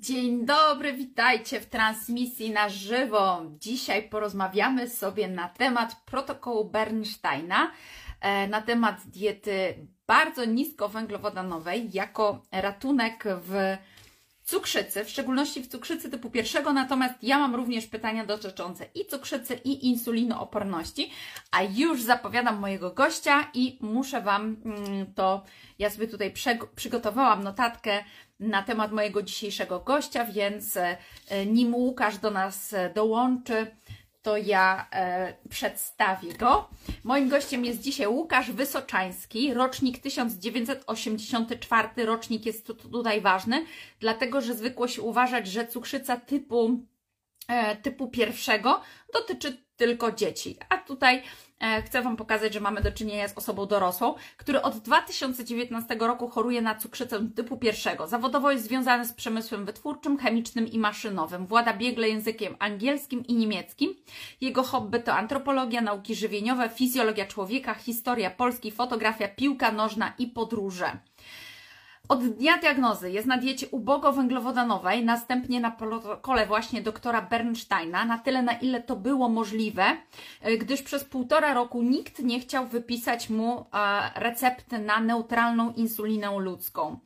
Dzień dobry, witajcie w transmisji na żywo. Dzisiaj porozmawiamy sobie na temat protokołu Bernsteina, e, na temat diety bardzo niskowęglowodanowej jako ratunek w cukrzycy, w szczególności w cukrzycy typu pierwszego, natomiast ja mam również pytania dotyczące i cukrzycy, i insulinooporności, a już zapowiadam mojego gościa i muszę Wam mm, to, ja sobie tutaj przygotowałam notatkę na temat mojego dzisiejszego gościa, więc e, nim Łukasz do nas dołączy, to ja e, przedstawię go. Moim gościem jest dzisiaj Łukasz Wysoczański, rocznik 1984. Rocznik jest tutaj ważny, dlatego że zwykło się uważać, że cukrzyca typu, e, typu pierwszego dotyczy tylko dzieci. A tutaj e, chcę Wam pokazać, że mamy do czynienia z osobą dorosłą, który od 2019 roku choruje na cukrzycę typu pierwszego. Zawodowo jest związany z przemysłem wytwórczym, chemicznym i maszynowym. Włada biegle językiem angielskim i niemieckim. Jego hobby to antropologia, nauki żywieniowe, fizjologia człowieka, historia Polski, fotografia, piłka nożna i podróże. Od dnia diagnozy jest na diecie ubogowęglowodanowej, następnie na protokole właśnie doktora Bernsteina, na tyle na ile to było możliwe, e, gdyż przez półtora roku nikt nie chciał wypisać mu e, recepty na neutralną insulinę ludzką.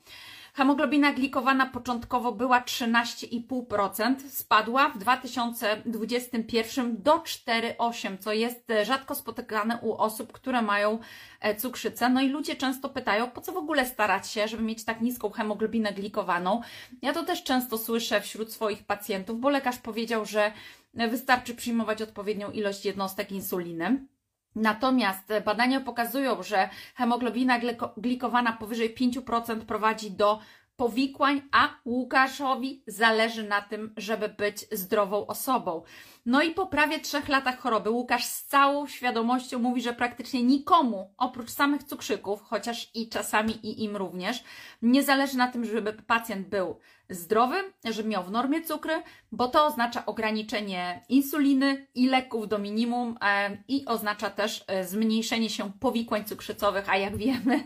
Hemoglobina glikowana początkowo była 13,5%, spadła w 2021 do 4,8%, co jest rzadko spotykane u osób, które mają e, cukrzycę. No i ludzie często pytają, po co w ogóle starać się, żeby mieć tak niską hemoglobinę glikowaną. Ja to też często słyszę wśród swoich pacjentów, bo lekarz powiedział, że wystarczy przyjmować odpowiednią ilość jednostek insuliny. Natomiast badania pokazują, że hemoglobina glikowana powyżej 5% prowadzi do powikłań, a Łukaszowi zależy na tym, żeby być zdrową osobą. No i po prawie trzech latach choroby Łukasz z całą świadomością mówi, że praktycznie nikomu, oprócz samych cukrzyków, chociaż i czasami i im również, nie zależy na tym, żeby pacjent był zdrowy, żeby miał w normie cukry, bo to oznacza ograniczenie insuliny i leków do minimum e, i oznacza też e, zmniejszenie się powikłań cukrzycowych, a jak wiemy,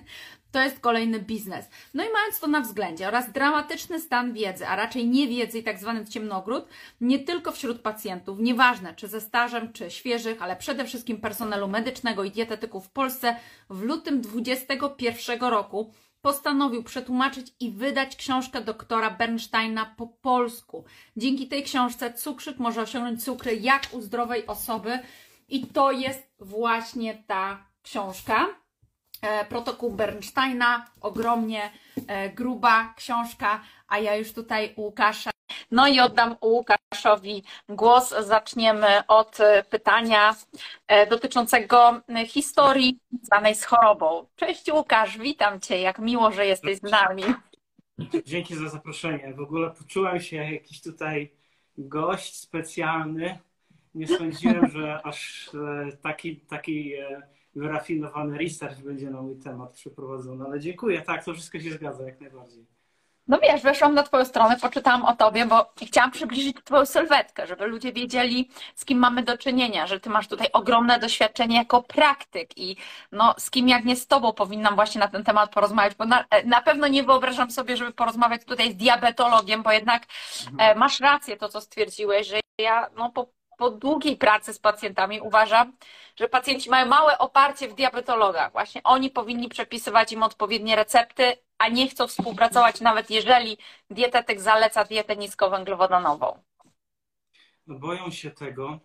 to jest kolejny biznes. No i mając to na względzie oraz dramatyczny stan wiedzy, a raczej niewiedzy i tak zwany ciemnogród, nie tylko wśród pacjentów, nieważne czy ze stażem, czy świeżych, ale przede wszystkim personelu medycznego i dietetyków w Polsce, w lutym 2021 roku postanowił przetłumaczyć i wydać książkę doktora Bernsteina po polsku. Dzięki tej książce cukrzyk może osiągnąć cukry jak u zdrowej osoby i to jest właśnie ta książka. E, protokół Bernsteina, ogromnie e, gruba książka, a ja już tutaj Łukasza. No i oddam Łukaszowi głos. Zaczniemy od e, pytania dotyczącego historii zwanej z chorobą. Cześć Łukasz, witam Cię, jak miło, że jesteś z nami. Dzięki za zaproszenie. W ogóle poczułem się jak jakiś tutaj gość specjalny. Nie sądziłem, że aż taki, taki wyrafinowany research będzie na mój temat przeprowadzony, ale dziękuję, tak, to wszystko się zgadza jak najbardziej. No wiesz, weszłam na Twoją stronę, poczytałam o Tobie, bo chciałam przybliżyć Twoją sylwetkę, żeby ludzie wiedzieli, z kim mamy do czynienia, że Ty masz tutaj ogromne doświadczenie jako praktyk i no, z kim jak nie z Tobą powinnam właśnie na ten temat porozmawiać, bo na, na pewno nie wyobrażam sobie, żeby porozmawiać tutaj z diabetologiem, bo jednak mhm. e, masz rację to, co stwierdziłeś, że ja no, po po długiej pracy z pacjentami uważam, że pacjenci mają małe oparcie w diabetologach. Właśnie oni powinni przepisywać im odpowiednie recepty, a nie chcą współpracować, nawet jeżeli dietetyk zaleca dietę niskowęglowodanową. No boją się tego,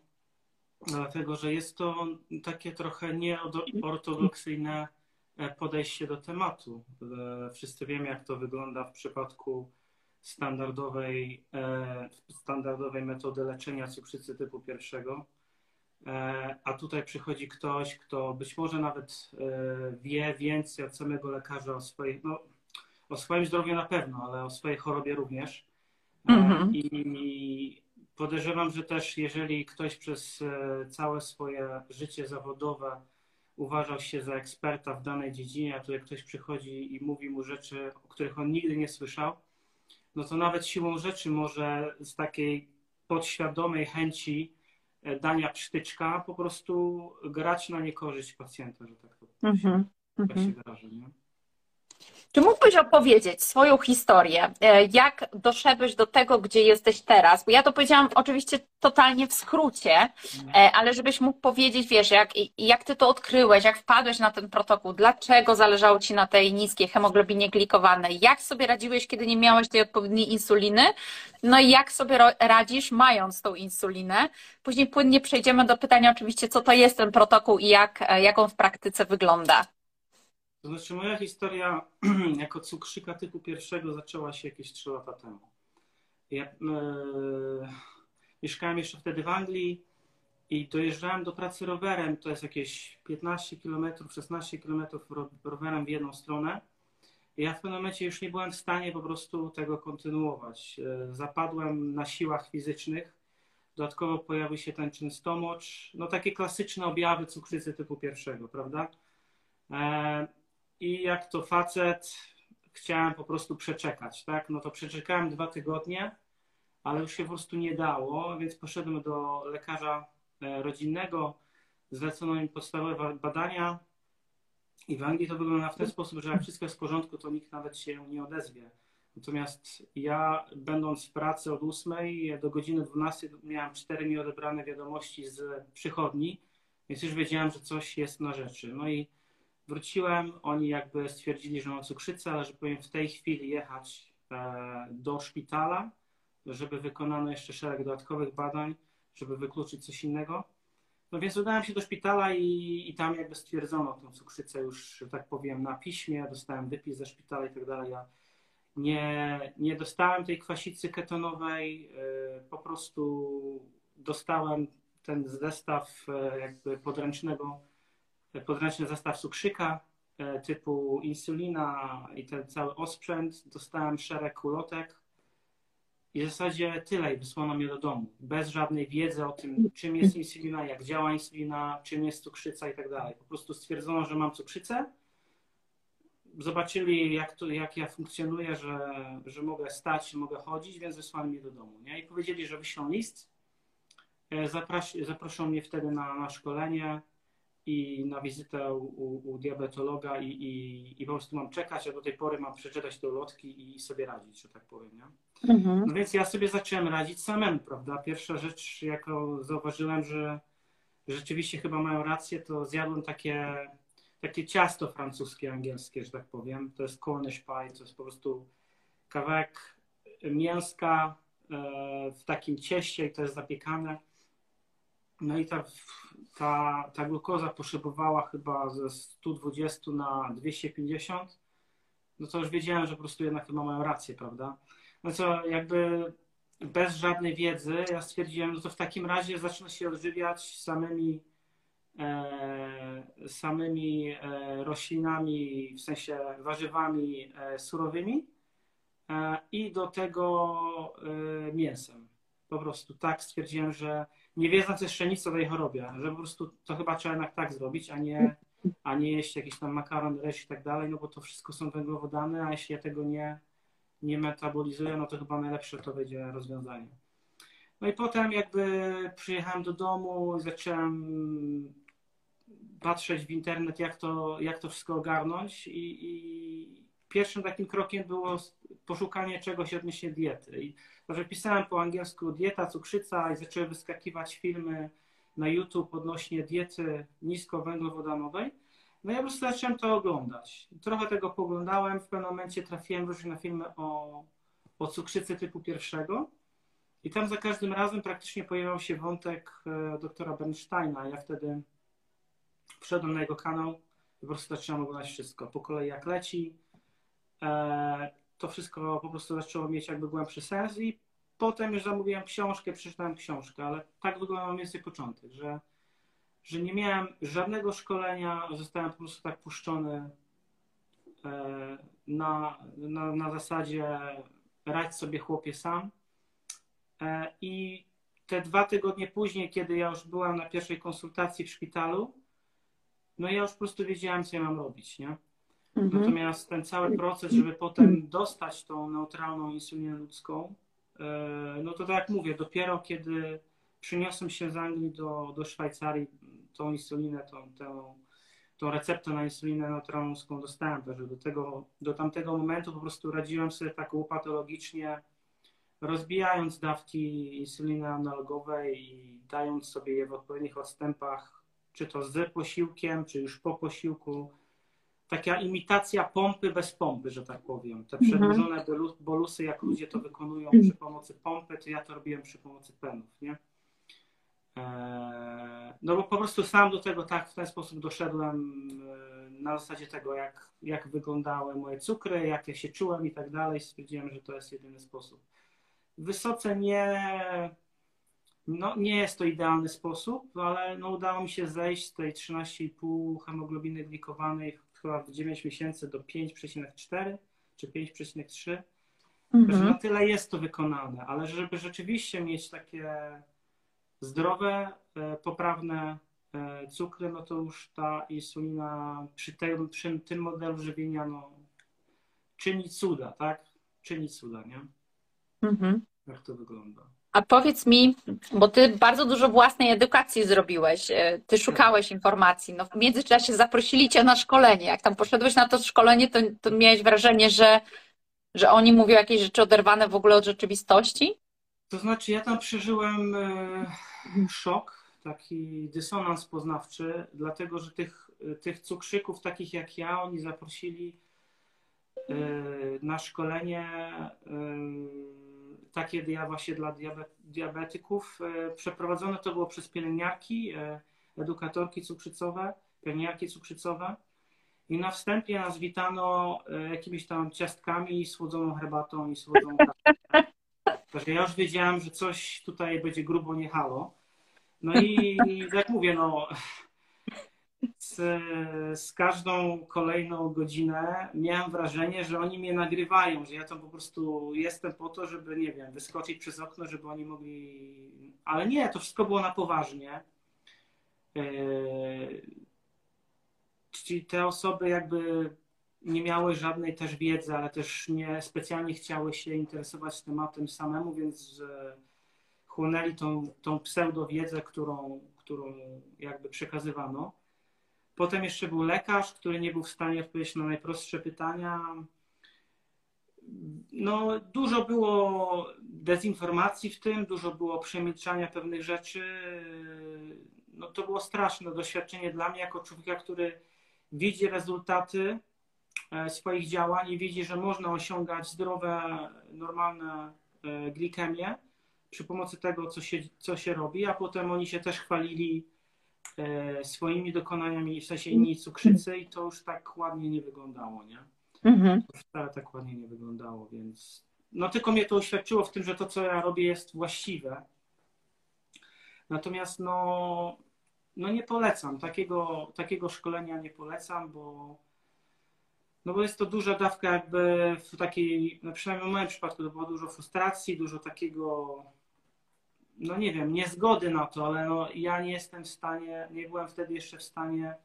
dlatego że jest to takie trochę nieortodoksyjne podejście do tematu. Wszyscy wiemy, jak to wygląda w przypadku standardowej, e, standardowej metody leczenia cukrzycy typu pierwszego. E, a tutaj przychodzi ktoś, kto być może nawet e, wie więcej od samego lekarza o swojej, no, o swoim zdrowiu na pewno, ale o swojej chorobie również. Mhm. I podejrzewam, że też jeżeli ktoś przez całe swoje życie zawodowe uważał się za eksperta w danej dziedzinie, a tutaj ktoś przychodzi i mówi mu rzeczy, o których on nigdy nie słyszał, no to nawet siłą rzeczy może z takiej podświadomej chęci e, dania psztyczka po prostu grać na niekorzyść pacjenta, że tak to mm -hmm. tak się wyrażę. Nie? Czy mógłbyś opowiedzieć swoją historię, e, jak doszedłeś do tego, gdzie jesteś teraz? Bo ja to powiedziałam oczywiście totalnie w skrócie, e, ale żebyś mógł powiedzieć, wiesz, jak, jak ty to odkryłeś, jak wpadłeś na ten protokół, dlaczego zależało ci na tej niskiej hemoglobinie glikowanej, jak sobie radziłeś, kiedy nie miałeś tej odpowiedniej insuliny, no i jak sobie radzisz, mając tą insulinę. Później płynnie przejdziemy do pytania oczywiście, co to jest ten protokół i jak, e, jak on w praktyce wygląda. To znaczy moja historia jako cukrzyka typu pierwszego zaczęła się jakieś 3 lata temu. Ja e, mieszkałem jeszcze wtedy w Anglii i dojeżdżałem do pracy rowerem, to jest jakieś 15 km, 16 km rowerem w jedną stronę. Ja w pewnym momencie już nie byłem w stanie po prostu tego kontynuować. E, zapadłem na siłach fizycznych. Dodatkowo pojawił się ten czyn stomocz. No takie klasyczne objawy cukrzycy typu pierwszego, prawda? I jak to facet chciałem po prostu przeczekać, tak? No to przeczekałem dwa tygodnie, ale już się po prostu nie dało, więc poszedłem do lekarza e, rodzinnego, zlecono mi podstawowe badania i w Anglii to wygląda w ten sposób, że jak wszystko jest w porządku, to nikt nawet się nie odezwie. Natomiast ja, będąc w pracy od 8 do godziny 12, miałem cztery nieodebrane wiadomości z przychodni, więc już wiedziałem, że coś jest na rzeczy. No i Wróciłem, oni jakby stwierdzili, że mam cukrzycę, ale że powinien w tej chwili jechać e, do szpitala, żeby wykonano jeszcze szereg dodatkowych badań, żeby wykluczyć coś innego. No więc udałem się do szpitala i, i tam jakby stwierdzono tę cukrzycę już, że tak powiem, na piśmie, dostałem wypis ze szpitala i tak dalej. Ja nie, nie dostałem tej kwasicy ketonowej, e, po prostu dostałem ten zestaw e, jakby podręcznego podręczny zestaw cukrzyka e, typu insulina i ten cały osprzęt. Dostałem szereg kulotek i w zasadzie tyle i wysłano mnie do domu. Bez żadnej wiedzy o tym, czym jest insulina, jak działa insulina, czym jest cukrzyca i tak dalej. Po prostu stwierdzono, że mam cukrzycę. Zobaczyli, jak, to, jak ja funkcjonuję, że, że mogę stać, mogę chodzić, więc wysłali mnie do domu. Nie? I powiedzieli, że wyślą list. E, Zaprasz, zaproszą mnie wtedy na, na szkolenie i na wizytę u, u diabetologa i, i, i, po prostu mam czekać, a do tej pory mam przeczytać te ulotki i sobie radzić, że tak powiem. Nie? Mhm. No więc ja sobie zacząłem radzić samemu, prawda? Pierwsza rzecz, jaką zauważyłem, że rzeczywiście chyba mają rację, to zjadłem takie, takie ciasto francuskie, angielskie, że tak powiem. To jest Cornish pie, to jest po prostu kawałek mięska e, w takim cieście i to jest zapiekane no i ta, ta, ta glukoza potrzebowała chyba ze 120 na 250. No to już wiedziałem, że po prostu jednak chyba mają rację, prawda? No co, jakby bez żadnej wiedzy ja stwierdziłem, no to w takim razie zacznę się odżywiać samymi e, samymi e, roślinami, w sensie warzywami e, surowymi e, i do tego e, mięsem. Po prostu tak stwierdziłem, że nie wiedząc jeszcze nic o tej chorobie, że po prostu to chyba trzeba jednak tak zrobić, a nie, a nie jeść jakiś tam makaron, ryż i tak dalej, no bo to wszystko są węglowodany, a jeśli ja tego nie, nie metabolizuję, no to chyba najlepsze to będzie rozwiązanie. No i potem jakby przyjechałem do domu, zacząłem patrzeć w internet, jak to, jak to wszystko ogarnąć i, i pierwszym takim krokiem było poszukanie czegoś odnośnie diety. I że pisałem po angielsku dieta, cukrzyca i zaczęły wyskakiwać filmy na YouTube odnośnie diety niskowęglowodanowej. No ja po prostu zacząłem to oglądać. Trochę tego poglądałem, w pewnym momencie trafiłem właśnie na filmy o, o cukrzycy typu pierwszego. I tam za każdym razem praktycznie pojawiał się wątek e, doktora Bernsteina. Ja wtedy wszedłem na jego kanał i po prostu zacząłem oglądać wszystko. Po kolei jak leci, to wszystko po prostu zaczęło mieć jakby głębszy sens i potem już zamówiłem książkę, przeczytałem książkę, ale tak wyglądał mniej więcej początek, że, że nie miałem żadnego szkolenia, zostałem po prostu tak puszczony e, na, na, na zasadzie radź sobie chłopie sam e, i te dwa tygodnie później, kiedy ja już byłem na pierwszej konsultacji w szpitalu, no ja już po prostu wiedziałem, co ja mam robić, nie? Mhm. Natomiast ten cały proces, żeby potem dostać tą neutralną insulinę ludzką, e, no to tak jak mówię, dopiero kiedy przyniosłem się z Anglii do, do Szwajcarii, tą insulinę, tą, tą tą receptę na insulinę naturalną, skąd dostałem. Także do, tego, do tamtego momentu po prostu radziłem sobie tak łopatologicznie, rozbijając dawki insuliny analogowej i dając sobie je w odpowiednich odstępach, czy to z posiłkiem, czy już po posiłku. Taka imitacja pompy bez pompy, że tak powiem. Te Mhm. przedłużone bolusy, jak ludzie to wykonują przy pomocy pompy, to ja to robiłem przy pomocy penów, nie? Eee, no bo po prostu sam do tego tak w ten sposób doszedłem e, na zasadzie tego, jak, jak wyglądały moje cukry, jak ja się czułem i tak dalej. Stwierdziłem, że to jest jedyny sposób. Wysoce nie, no nie jest to idealny sposób, ale no udało mi się zejść z tej 13,5 hemoglobiny glikowanej chyba w 9 miesięcy do 5,4 czy 5,3. Mhm. Na tyle jest to wykonane, ale żeby rzeczywiście mieć takie zdrowe, e, poprawne e, cukry, no to już ta insulina przy tym, przy tym modelu żywienia no, czyni cuda, tak? Czyni cuda, nie? Mhm. Jak to wygląda? A powiedz mi, bo ty bardzo dużo własnej edukacji zrobiłeś, e, ty szukałeś informacji, no w międzyczasie zaprosili cię na szkolenie. Jak tam poszedłeś na to szkolenie, to, to miałeś wrażenie, że, że oni mówią jakieś rzeczy oderwane w ogóle od rzeczywistości? To znaczy, ja tam przeżyłem e, szok, taki dysonans poznawczy, dlatego że tych, tych cukrzyków takich jak ja, oni zaprosili e, na szkolenie takie właśnie dla diabetyków. Przeprowadzone to było przez pielęgniarki, edukatorki cukrzycowe, pielęgniarki cukrzycowe. I na wstępie nas witano jakimiś tam ciastkami, słodzoną herbatą i słodzoną. Także ja już wiedziałem, że coś tutaj będzie grubo nie halo. No i jak mówię, no z, z, każdą kolejną godzinę miałem wrażenie, że oni mnie nagrywają, że ja tam po prostu jestem po to, żeby, nie wiem, wyskoczyć przez okno, żeby oni mogli. Ale nie, to wszystko było na poważnie. Yy, czyli te osoby jakby nie miały żadnej też wiedzy, ale też nie specjalnie chciały się interesować tematem samemu, więc chłonęli tą, tą pseudowiedzę, którą, którą jakby przekazywano. Potem jeszcze był lekarz, który nie był w stanie odpowiedzieć na najprostsze pytania. No, dużo było dezinformacji w tym, dużo było przemilczania pewnych rzeczy. No, to było straszne doświadczenie dla mnie, jako człowieka, który widzi rezultaty E, swoich działań i widzi, że można osiągać zdrowe, normalne e, glikemie przy pomocy tego, co się, co się robi, a potem oni się też chwalili swoimi dokonaniami, w sensie inni cukrzycy i to już tak ładnie nie wyglądało, nie? Mhm. To wcale tak ładnie nie wyglądało, więc no tylko mnie to uświadczyło w tym, że to, co ja robię jest właściwe. Natomiast no, no nie polecam, takiego, takiego szkolenia nie polecam, bo no bo jest to duża dawka jakby w takiej, no przynajmniej w moim przypadku to było dużo frustracji, dużo takiego, no nie wiem, niezgody na to, ale no ja nie jestem w stanie, nie byłem wtedy jeszcze w stanie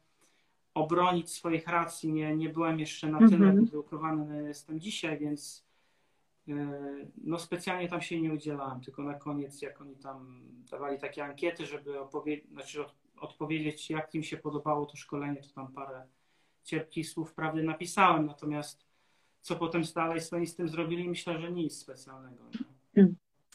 obronić swoich racji, nie, nie byłem jeszcze na tyle mm wyedukowany, jestem dzisiaj, więc e, no specjalnie tam się nie udzielałem, tylko na koniec, jak oni tam dawali takie ankiety, żeby opowiedzieć, znaczy odpowiedzieć, jak im się podobało to szkolenie, to tam parę cierpkich słów prawdy napisałem, natomiast co potem dalej z tym zrobili, myślę, że nic specjalnego.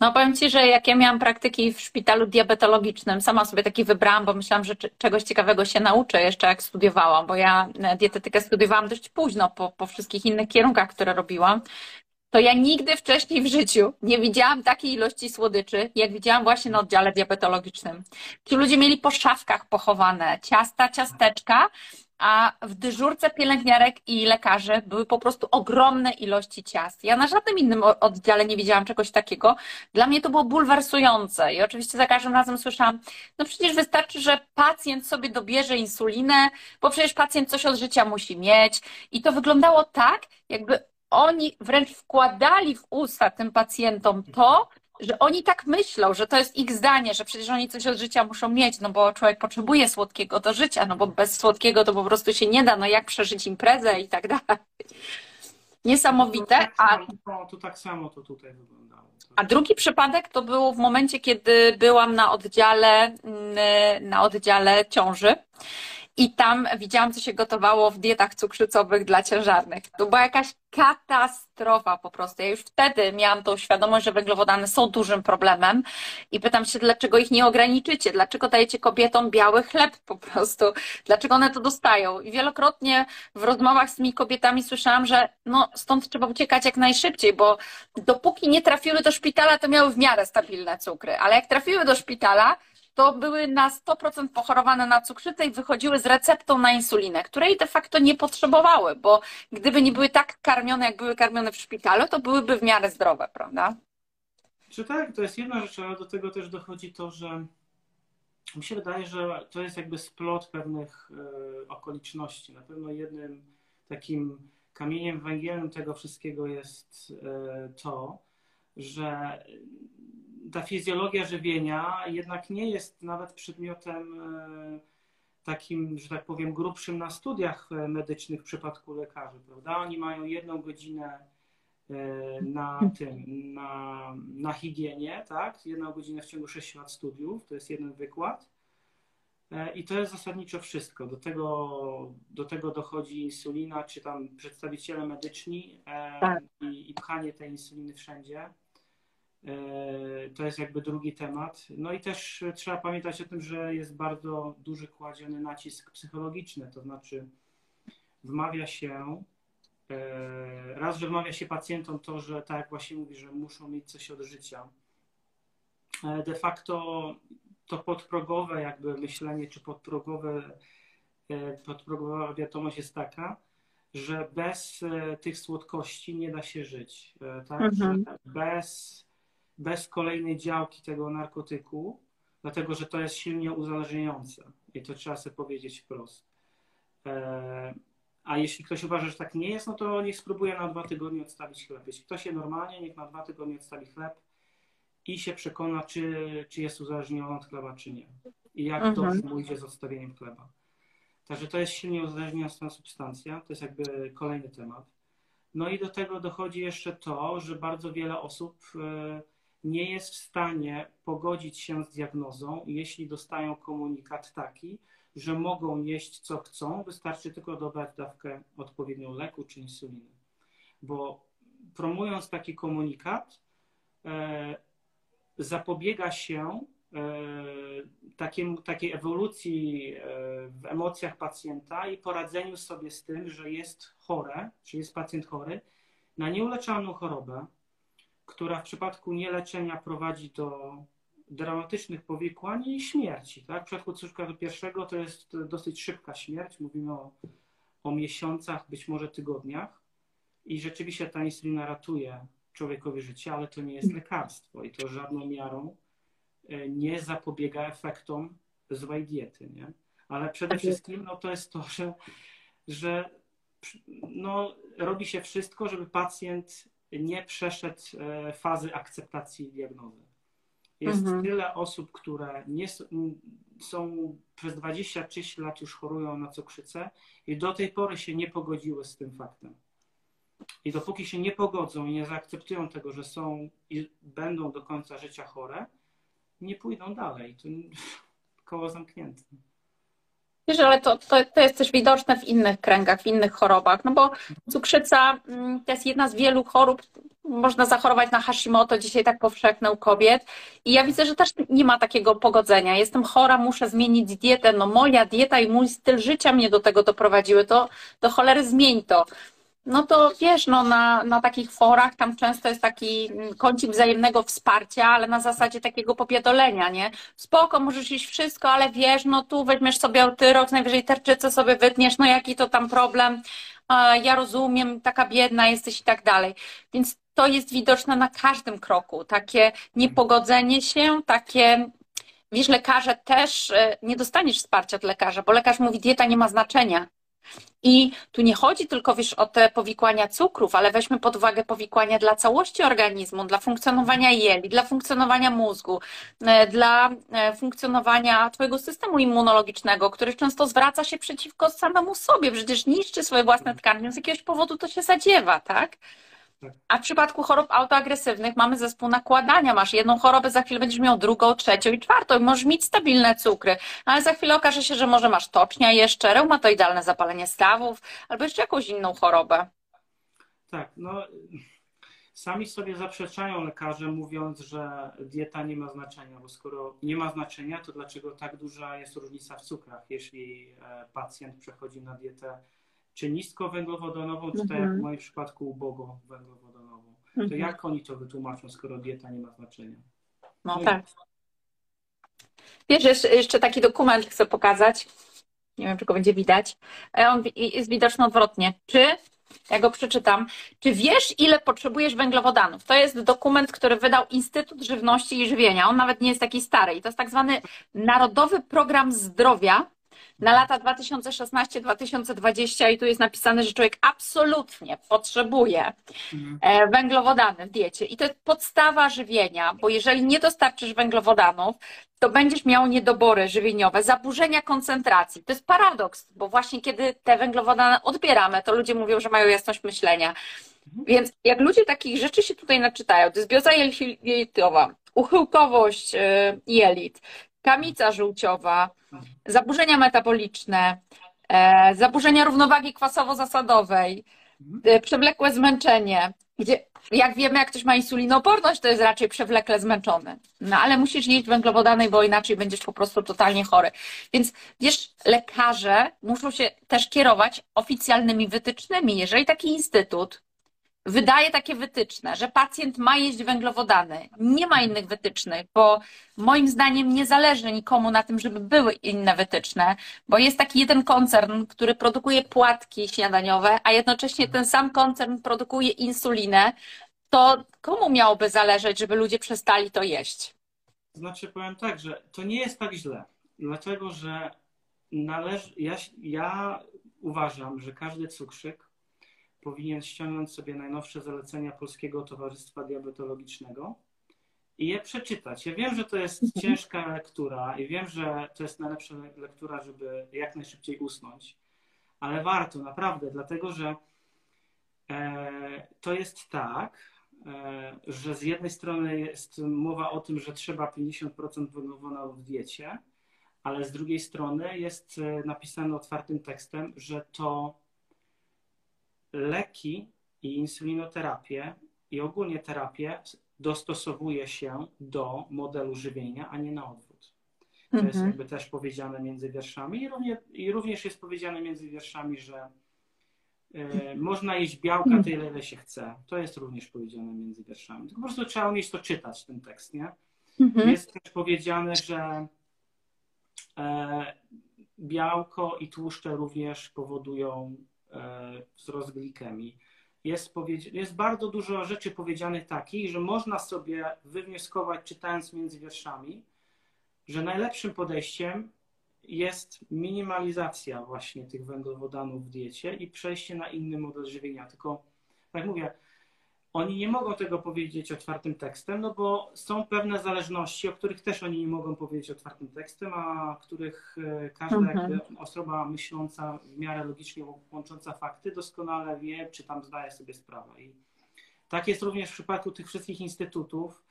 No powiem Ci, że jak ja miałam praktyki w szpitalu diabetologicznym, sama sobie taki wybrałam, bo myślałam, że czegoś ciekawego się nauczę jeszcze jak studiowałam, bo ja e, dietetykę studiowałam dość późno po, po wszystkich innych kierunkach, które robiłam. To ja nigdy wcześniej w życiu nie widziałam takiej ilości słodyczy, jak widziałam właśnie na oddziale diabetologicznym. Ci ludzie mieli po szafkach pochowane ciasta, ciasteczka, a w dyżurce pielęgniarek i lekarzy były po prostu ogromne ilości ciast. Ja na żadnym innym oddziale nie widziałam czegoś takiego. Dla mnie to było bulwersujące i oczywiście za każdym razem słyszałam, no przecież wystarczy, że pacjent sobie dobierze insulinę, bo przecież pacjent coś od życia musi mieć. I to wyglądało tak, jakby oni wręcz wkładali w usta tym pacjentom to, że oni tak myślą, że to jest ich zdanie, że przecież oni coś od życia muszą mieć, no bo człowiek potrzebuje słodkiego do życia, no bo bez słodkiego to po prostu się nie da, no jak przeżyć imprezę i tak dalej. Niesamowite. No, tak a to tak samo to tutaj wyglądało. A drugi przypadek to był w momencie, kiedy byłam na oddziale, mm, na oddziale ciąży i tam widziałam, co się gotowało w dietach cukrzycowych dla ciężarnych. To była jakaś katastrofa po prostu. Ja już wtedy miałam tą świadomość, że węglowodany są dużym problemem i pytam się, dlaczego ich nie ograniczycie? Dlaczego dajecie kobietom biały chleb po prostu? Dlaczego one to dostają? I wielokrotnie w rozmowach z tymi kobietami słyszałam, że no, stąd trzeba uciekać jak najszybciej, bo dopóki nie trafiły do szpitala, to miały w miarę stabilne cukry, ale jak trafiły do szpitala, to były na 100% pochorowane na cukrzycę i wychodziły z receptą na insulinę, której de facto nie potrzebowały, bo gdyby nie były tak karmione, jak były karmione w szpitalu, to byłyby w miarę zdrowe, prawda? Czy tak, to jest jedna rzecz, ale do tego też dochodzi to, że mi się wydaje, że to jest jakby splot pewnych e, okoliczności. Na pewno jednym takim kamieniem węgielnym tego wszystkiego jest e, to, że ta fizjologia żywienia jednak nie jest nawet przedmiotem e, takim, że tak powiem, grubszym na studiach e, medycznych w przypadku lekarzy, prawda? Oni mają jedną godzinę e, na tym, na, na higienie, tak? Jedną godzinę w ciągu 6 lat studiów, to jest jeden wykład. I to jest zasadniczo wszystko. Do tego, do tego dochodzi insulina, czy tam przedstawiciele medyczni tak. i, i pchanie tej insuliny wszędzie. E, to jest jakby drugi temat. No i też trzeba pamiętać o tym, że jest bardzo duży kładziony nacisk psychologiczny, to znaczy wmawia się, e, raz, że wmawia się pacjentom to, że tak jak właśnie mówi, że muszą mieć coś od życia. E, de facto to podprogowe jakby myślenie, czy podprogowe, podprogowa wiadomość jest taka, że bez tych słodkości nie da się żyć. Tak? Mhm. Bez bez kolejnej działki tego narkotyku, dlatego że to jest silnie uzależniające i to trzeba sobie powiedzieć wprost. E, a jeśli ktoś uważa, że tak nie jest, no to niech spróbuje na dwa tygodnie odstawić chleb. Jeśli ktoś jest normalnie, niech na dwa tygodnie odstawi chleb i się przekona, czy, czy jest uzależniony od chleba, czy nie. I jak mhm. dobrze mu idzie z odstawieniem chleba. Także to jest silnie uzależniająca substancja, to jest jakby kolejny temat. No i do tego dochodzi jeszcze to, że bardzo wiele osób e, nie jest w stanie pogodzić się z diagnozą, jeśli dostają komunikat taki, że mogą jeść co chcą, wystarczy tylko dobrać dawkę odpowiednią leku czy insuliny. Bo promując taki komunikat, e, zapobiega się e, takiej ewolucji e, w emocjach pacjenta i poradzeniu sobie z tym, że jest chore, czy jest pacjent chory na nieuleczalną chorobę, która w przypadku nieleczenia prowadzi do dramatycznych powikłań i śmierci. Tak? W przypadku pierwszego to jest dosyć szybka śmierć. Mówimy o, o miesiącach, być może tygodniach. I rzeczywiście ta insulina ratuje człowiekowi życie, ale to nie jest lekarstwo i to żadną miarą e, nie zapobiega efektom złej diety. Nie? Ale przede tak wszystkim no, to jest to, że, że no, robi się wszystko, żeby pacjent nie przeszedł e, fazy akceptacji diagnozy. Jest mhm. tyle osób, które nie są przez 20-30 lat już chorują na cukrzycę i do tej pory się nie pogodziły z tym faktem. I dopóki się nie pogodzą i nie zaakceptują tego, że są i będą do końca życia chore, nie pójdą dalej. To koło zamknięte. Wiesz, ale to, to, to jest też widoczne w innych kręgach, w innych chorobach, no bo cukrzyca mm, to jest jedna z wielu chorób, można zachorować na Hashimoto, dzisiaj tak powszechne u kobiet. I ja widzę, że też nie ma takiego pogodzenia. Jestem chora, muszę zmienić dietę, no moja dieta i mój styl życia mnie do tego doprowadziły, to do cholery zmień to no to wiesz, no na, na takich forach tam często jest taki kącik wzajemnego wsparcia, ale na zasadzie takiego popiedolenia, nie? Spoko, możesz iść wszystko, ale wiesz, no tu weźmiesz sobie altyrok, najwyżej terczycę sobie wytniesz, no jaki to tam problem, ja rozumiem, taka biedna jesteś i tak dalej. Więc to jest widoczne na każdym kroku, takie niepogodzenie się, takie Wiesz, lekarze też e, nie dostaniesz wsparcia od lekarza, bo lekarz mówi, dieta nie ma znaczenia. I tu nie chodzi tylko wiesz, o te powikłania cukrów, ale weźmy pod uwagę powikłania dla całości organizmu, dla funkcjonowania jeli, dla funkcjonowania mózgu, e, dla e, funkcjonowania Twojego systemu immunologicznego, który często zwraca się przeciwko samemu sobie, przecież niszczy swoje własne tkanki, z jakiegoś powodu to się zadziewa, tak? A w przypadku chorób autoagresywnych mamy zespół nakładania. Masz jedną chorobę, za chwilę będziesz miał drugą, trzecią i czwartą. Możesz mieć stabilne cukry, ale za chwilę okaże się, że może masz tocznia jeszcze, reumatoidalne zapalenie stawów albo jeszcze jakąś inną chorobę. Tak, no sami sobie zaprzeczają lekarze, mówiąc, że dieta nie ma znaczenia, bo skoro nie ma znaczenia, to dlaczego tak duża jest różnica w cukrach, jeśli e, pacjent przechodzi na dietę czy niskowęglowodanową, czy tak jak w Mhm. moim przypadku ubogowęglowodanową. To Mhm. jak oni to wytłumaczą, skoro dieta nie ma znaczenia? No No tak. Wiesz, jeszcze, taki dokument chcę pokazać. Nie wiem, czy go będzie widać. E, On jest widoczny odwrotnie. Czy, ja go przeczytam, czy wiesz, ile potrzebujesz węglowodanów? To jest dokument, który wydał Instytut Żywności i Żywienia. On nawet nie jest taki stary. I to jest tak zwany Narodowy Program Zdrowia na lata 2016-2020. I tu jest napisane, że człowiek absolutnie potrzebuje Mhm. e, węglowodany w diecie. I to jest podstawa żywienia, bo jeżeli nie dostarczysz węglowodanów, to będziesz miał niedobory żywieniowe, zaburzenia koncentracji. To jest paradoks, bo właśnie kiedy te węglowodany odbieramy, to ludzie mówią, że mają jasność myślenia. Więc jak ludzie takich rzeczy się tutaj naczytają, dysbioza jelitowa, uchyłkowość e, jelit, kamica żółciowa, zaburzenia metaboliczne, e, zaburzenia równowagi kwasowo-zasadowej, e, przewlekłe zmęczenie, gdzie jak wiemy, jak ktoś ma insulinooporność, to jest raczej przewlekle zmęczony. No ale musisz jeść węglowodany, bo inaczej będziesz po prostu totalnie chory. Więc wiesz, lekarze muszą się też kierować oficjalnymi wytycznymi. Jeżeli taki instytut wydaje takie wytyczne, że pacjent ma jeść węglowodany, nie ma innych wytycznych, bo moim zdaniem nie zależy nikomu na tym, żeby były inne wytyczne, bo jest taki jeden koncern, który produkuje płatki śniadaniowe, a jednocześnie ten sam koncern produkuje insulinę, to komu miałoby zależeć, żeby ludzie przestali to jeść? Znaczy powiem tak, że to nie jest tak źle, dlatego że należy, ja, ja uważam, że każdy cukrzyk powinien ściągnąć sobie najnowsze zalecenia Polskiego Towarzystwa Diabetologicznego i je przeczytać. Ja wiem, że to jest Mhm. ciężka lektura i wiem, że to jest najlepsza lektura, żeby jak najszybciej usnąć, ale warto, naprawdę, dlatego że e, to jest tak, e, że z jednej strony jest mowa o tym, że trzeba 50% węglowodanów w diecie, ale z drugiej strony jest e, napisane otwartym tekstem, że to leki i insulinoterapię i ogólnie terapię dostosowuje się do modelu żywienia, a nie na odwrót. To jest Mhm. jakby też powiedziane między wierszami i również, i również jest powiedziane między wierszami, że e, można jeść białka tyle, ile się chce. To jest również powiedziane między wierszami. Tylko po prostu trzeba umieć to czytać, ten tekst, nie? Mhm. Jest też powiedziane, że e, białko i tłuszcze również powodują wzrost glikemii. Jest, jest bardzo dużo rzeczy powiedzianych takich, że można sobie wywnioskować, czytając między wierszami, że najlepszym podejściem jest minimalizacja właśnie tych węglowodanów w diecie i przejście na inny model żywienia. Tylko, tak mówię, oni nie mogą tego powiedzieć otwartym tekstem, no bo są pewne zależności, o których też oni nie mogą powiedzieć otwartym tekstem, a których e, każda Mhm. osoba myśląca w miarę logicznie łącząca fakty doskonale wie, czy tam zdaje sobie sprawę. I tak jest również w przypadku tych wszystkich instytutów.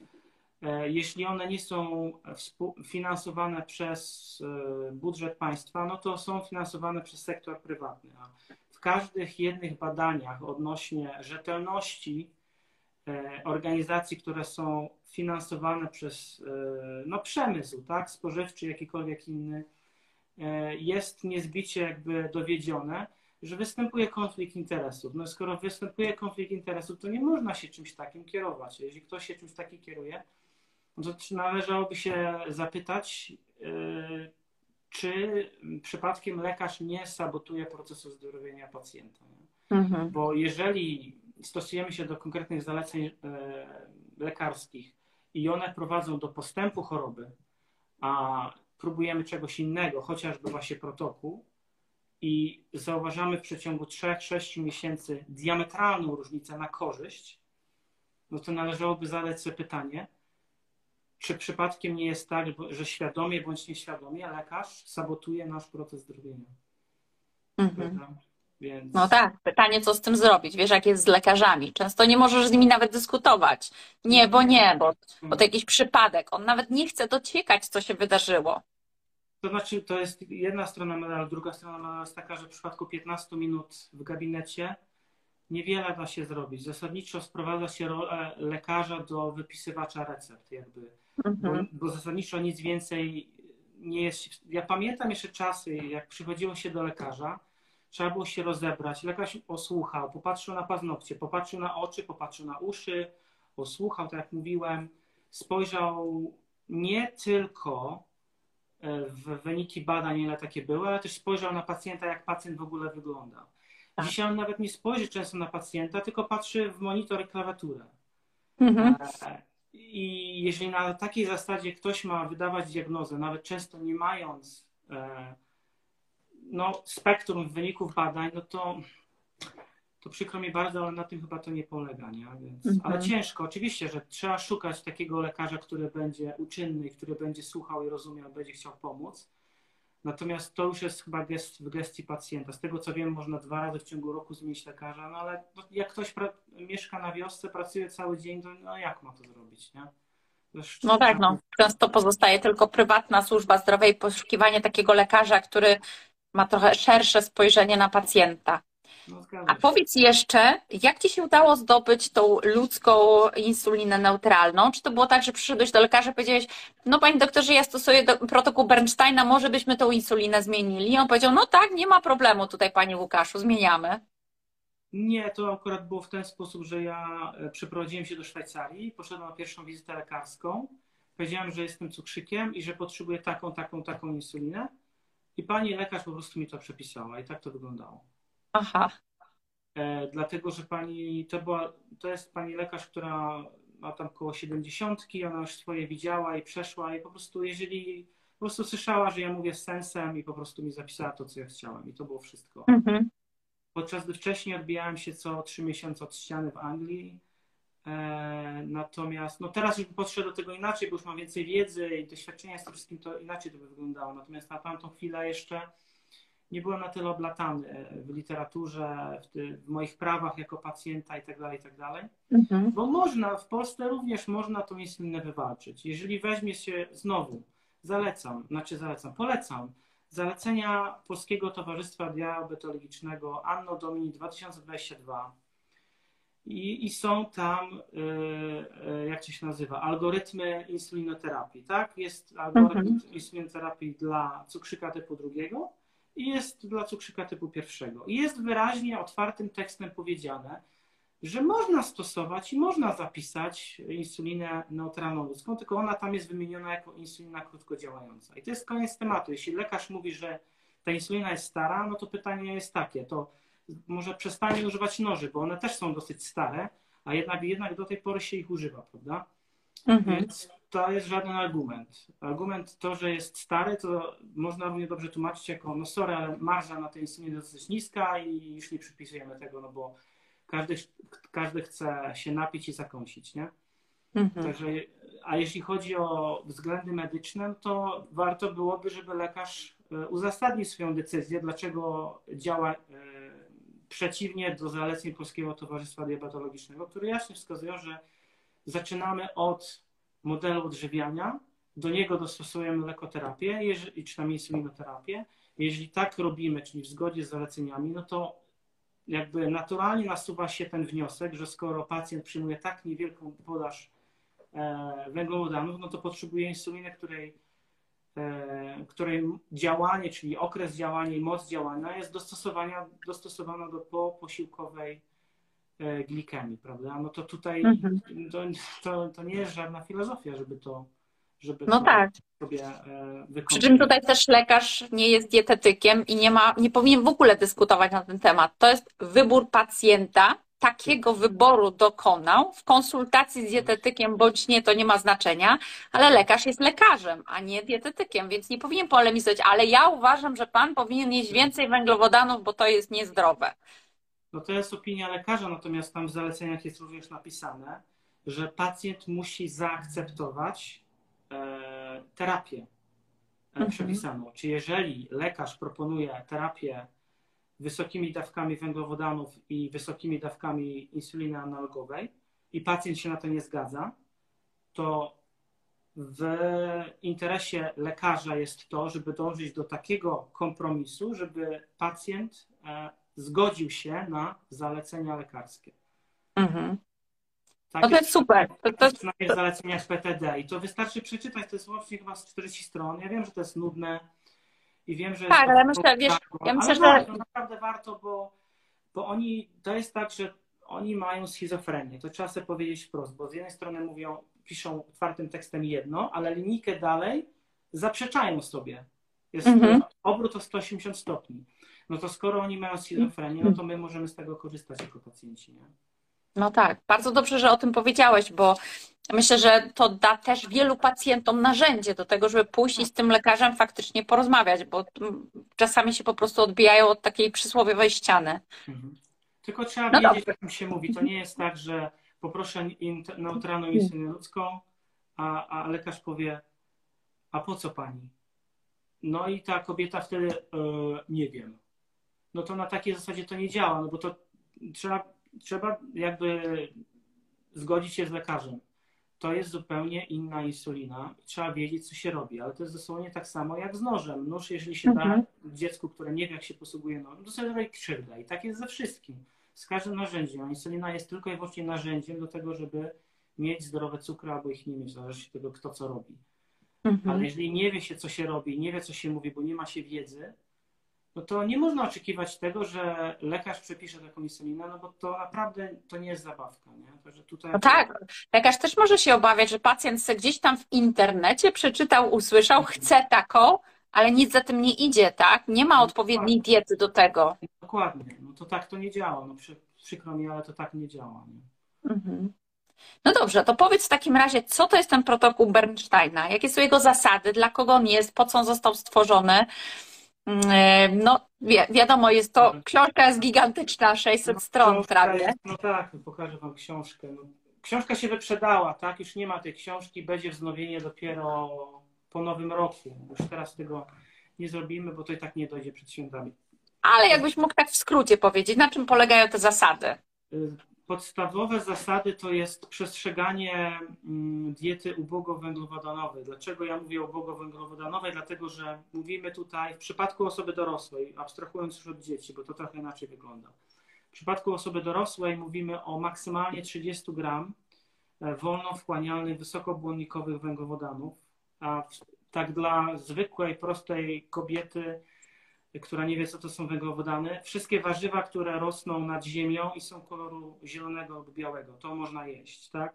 E, Jeśli one nie są finansowane przez e, budżet państwa, no to są finansowane przez sektor prywatny. A w każdych jednych badaniach odnośnie rzetelności organizacji, które są finansowane przez e, no, przemysł, tak, spożywczy, jakikolwiek inny, e, jest niezbicie jakby dowiedzione, że występuje konflikt interesów. No skoro występuje konflikt interesów, to nie można się czymś takim kierować. Jeśli ktoś się czymś takim kieruje, to należałoby się zapytać, czy przypadkiem lekarz nie sabotuje procesu zdrowienia pacjenta. Nie? Mhm. Bo jeżeli stosujemy się do konkretnych zaleceń e, lekarskich i one prowadzą do postępu choroby, a próbujemy czegoś innego, chociażby właśnie protokół, i zauważamy w przeciągu 3-6 miesięcy diametralną różnicę na korzyść, no to należałoby zadać sobie pytanie, czy przypadkiem nie jest tak, że świadomie bądź nieświadomie lekarz sabotuje nasz proces zdrowienia. Mhm. Więc... No tak, pytanie, co z tym zrobić. Wiesz, jak jest z lekarzami. Często nie możesz z nimi nawet dyskutować. Nie, bo nie, bo, bo to jakiś przypadek. On nawet nie chce dociekać, co się wydarzyło. To znaczy, to jest jedna strona medalu, druga strona medalu jest taka, że w przypadku 15 minut w gabinecie niewiele da się zrobić. Zasadniczo sprowadza się rolę lekarza do wypisywacza recept, jakby. Mhm. Bo, bo zasadniczo nic więcej nie jest. Ja pamiętam jeszcze czasy, jak przychodziło się do lekarza, trzeba było się rozebrać. Lekarz osłuchał, popatrzył na paznokcie, popatrzył na oczy, popatrzył na uszy, osłuchał, tak jak mówiłem, spojrzał nie tylko e, w wyniki badań, ile takie były, ale też spojrzał na pacjenta, jak pacjent w ogóle wygląda. Tak. Dzisiaj on nawet nie spojrzy często na pacjenta, tylko patrzy w monitor i klawiaturę. Mhm. E, I jeżeli na takiej zasadzie ktoś ma wydawać diagnozę, nawet często nie mając e, no, spektrum wyników badań, no to, to przykro mi bardzo, ale na tym chyba to nie polega. Nie? Więc, mhm. Ale ciężko, oczywiście, że trzeba szukać takiego lekarza, który będzie uczynny, który będzie słuchał i rozumiał, będzie chciał pomóc. Natomiast to już jest chyba gest w gestii pacjenta. Z tego co wiem, można dwa razy w ciągu roku zmienić lekarza, no ale jak ktoś mieszka na wiosce, pracuje cały dzień, to no jak ma to zrobić, nie? No tak, no. Często pozostaje tylko prywatna służba zdrowia i poszukiwanie takiego lekarza, który ma trochę szersze spojrzenie na pacjenta. No, A powiedz jeszcze, jak Ci się udało zdobyć tą ludzką insulinę neutralną? Czy to było tak, że przyszedłeś do lekarza i powiedziałeś, no Panie doktorze, ja stosuję protokół Bernsteina, może byśmy tą insulinę zmienili? I on powiedział, no tak, nie ma problemu tutaj Panie Łukaszu, zmieniamy. Nie, to akurat było w ten sposób, że ja e, przeprowadziłem się do Szwajcarii, poszedłem na pierwszą wizytę lekarską, powiedziałem, że jestem cukrzykiem i że potrzebuję taką, taką, taką insulinę. I pani lekarz po prostu mi to przepisała i tak to wyglądało. Aha. E, dlatego, że pani, to była, to jest pani lekarz, która ma tam około 70, ona już swoje widziała i przeszła i po prostu jeżeli po prostu słyszała, że ja mówię z sensem i po prostu mi zapisała to, co ja chciałem i to było wszystko. Mhm. Podczas gdy wcześniej odbijałem się co trzy miesiące od ściany w Anglii, Natomiast no teraz już podszedł do tego inaczej, bo już mam więcej wiedzy i doświadczenia z tym wszystkim, to inaczej to by wyglądało. Natomiast na tamtą chwilę jeszcze nie byłem na tyle oblatany w literaturze, w, ty, w moich prawach jako pacjenta i tak dalej, i tak dalej. Mhm. Bo można, w Polsce również można tą insulinę wywalczyć. Jeżeli weźmie się znowu, zalecam, znaczy zalecam, polecam zalecenia Polskiego Towarzystwa Diabetologicznego Anno Domini 2022 i, i są tam, yy, jak to się nazywa, algorytmy insulinoterapii, tak? Jest algorytm mhm. insulinoterapii dla cukrzyka typu drugiego, i jest dla cukrzyka typu pierwszego. I jest wyraźnie otwartym tekstem powiedziane, że można stosować i można zapisać insulinę neutralną ludzką, tylko ona tam jest wymieniona jako insulina krótkodziałająca. I to jest koniec tematu. Jeśli lekarz mówi, że ta insulina jest stara, no to pytanie jest takie, to może przestanie używać noży, bo one też są dosyć stare, a jednak, jednak do tej pory się ich używa, prawda? Mhm. Więc to jest żaden argument. Argument to, że jest stary, to można równie dobrze tłumaczyć jako, no sorry, ale marża na tej insulinie jest dosyć niska i już nie przypisujemy tego, no bo każdy, każdy chce się napić i zakąsić, nie? Mhm. Także, a jeśli chodzi o względy medyczne, to warto byłoby, żeby lekarz e, uzasadnił swoją decyzję, dlaczego działa e, przeciwnie do zaleceń Polskiego Towarzystwa Diabetologicznego, które jasno wskazują, że zaczynamy od modelu odżywiania, do niego dostosujemy lekoterapię jeżeli, czy tam insulinoterapię. Jeżeli tak robimy, czyli w zgodzie z zaleceniami, no to jakby naturalnie nasuwa się ten wniosek, że skoro pacjent przyjmuje tak niewielką podaż e, węglowodanów, no to potrzebuje insuliny, której, której działanie, czyli okres działania i moc działania jest dostosowana, dostosowana do poposiłkowej E, glikemii, prawda? No to tutaj mhm. to, to, to, nie jest żadna filozofia, żeby to żeby no tak. sobie e. Przy czym tutaj też lekarz nie jest dietetykiem i nie ma, nie powinien w ogóle dyskutować na ten temat. To jest wybór pacjenta, takiego wyboru dokonał w konsultacji z dietetykiem bądź nie, to nie ma znaczenia, ale lekarz jest lekarzem, a nie dietetykiem, więc nie powinien polemizować, ale ja uważam, że pan powinien jeść więcej węglowodanów, bo to jest niezdrowe. No to jest opinia lekarza, natomiast tam w zaleceniach jest również napisane, że pacjent musi zaakceptować e, terapię e, mhm. przepisaną. Czy jeżeli lekarz proponuje terapię wysokimi dawkami węglowodanów i wysokimi dawkami insuliny analogowej i pacjent się na to nie zgadza, to w interesie lekarza jest to, żeby dążyć do takiego kompromisu, żeby pacjent e, zgodził się na zalecenia lekarskie. Mhm. Tak no to jest super. To, to, to... w zaleceniach PTD i to wystarczy przeczytać, to jest łącznie chyba z 40 stron. Ja wiem, że to jest nudne i wiem, że... Tak, ale myślę, wiesz, ja myślę, że... Warto, naprawdę warto, bo, bo oni, to jest tak, że oni mają schizofrenię, to trzeba sobie powiedzieć wprost, bo z jednej strony mówią, piszą otwartym tekstem jedno, ale linijkę dalej zaprzeczają sobie. Jest mhm. obrót o 180 stopni. No to skoro oni mają schizofrenię, no to my możemy z tego korzystać jako pacjenci. Nie? No tak, bardzo dobrze, że o tym powiedziałeś, bo myślę, że to da też wielu pacjentom narzędzie do tego, żeby pójść i z tym lekarzem faktycznie porozmawiać, bo czasami się po prostu odbijają od takiej przysłowiowej ściany. Mhm. Tylko trzeba no wiedzieć, jak się mówi. To nie jest tak, że poproszę neutralną insulinę ludzką, a, a lekarz powie, a po co pani? No i ta kobieta wtedy, e, nie wiem. No to na takiej zasadzie to nie działa, no bo to trzeba, trzeba jakby zgodzić się z lekarzem. To jest zupełnie inna insulina. Trzeba wiedzieć, co się robi, ale to jest dosłownie tak samo jak z nożem. Nóż, jeżeli się mhm. da dziecku, które nie wie, jak się posługuje nożem, to sobie robi krzywdę. I tak jest ze wszystkim z każdym narzędziem. A insulina jest tylko i wyłącznie narzędziem do tego, żeby mieć zdrowe cukry albo ich nie mieć, zależy od tego, kto co robi. Mhm. Ale jeżeli nie wie się, co się robi, nie wie, co się mówi, bo nie ma się wiedzy, no to nie można oczekiwać tego, że lekarz przepisze taką insulinę, no bo to naprawdę to nie jest zabawka. Nie? Także tutaj... No tak, lekarz też może się obawiać, że pacjent sobie gdzieś tam w internecie przeczytał, usłyszał, chce taką, ale nic za tym nie idzie, tak? Nie ma odpowiedniej diety do tego. Dokładnie, no to tak to nie działa. No przy, przykro mi, ale to tak nie działa. Nie? Mhm. No dobrze, to powiedz w takim razie, co to jest ten protokół Bernsteina? Jakie są jego zasady? Dla kogo on jest? Po co on został stworzony? Mm, no, wi wiadomo, jest to, książka jest gigantyczna, 600 no, stron prawie. Jest, no tak, pokażę Wam książkę. No, książka się wyprzedała, tak? Już nie ma tej książki, będzie wznowienie dopiero po nowym roku. Już teraz tego nie zrobimy, bo to i tak nie dojdzie przed świętami. Ale jakbyś mógł tak w skrócie powiedzieć, na czym polegają te zasady? Podstawowe zasady to jest przestrzeganie mm, diety ubogowęglowodanowej. Dlaczego ja mówię ubogowęglowodanowej? Dlatego, że mówimy tutaj w przypadku osoby dorosłej, abstrahując już od dzieci, bo to trochę inaczej wygląda. W przypadku osoby dorosłej mówimy o maksymalnie 30 gram e, wolno wchłanialnych, wysokobłonnikowych węglowodanów, a tak dla zwykłej, prostej kobiety która nie wie, co to są węglowodany. Wszystkie warzywa, które rosną nad ziemią i są koloru zielonego lub białego, to można jeść, tak?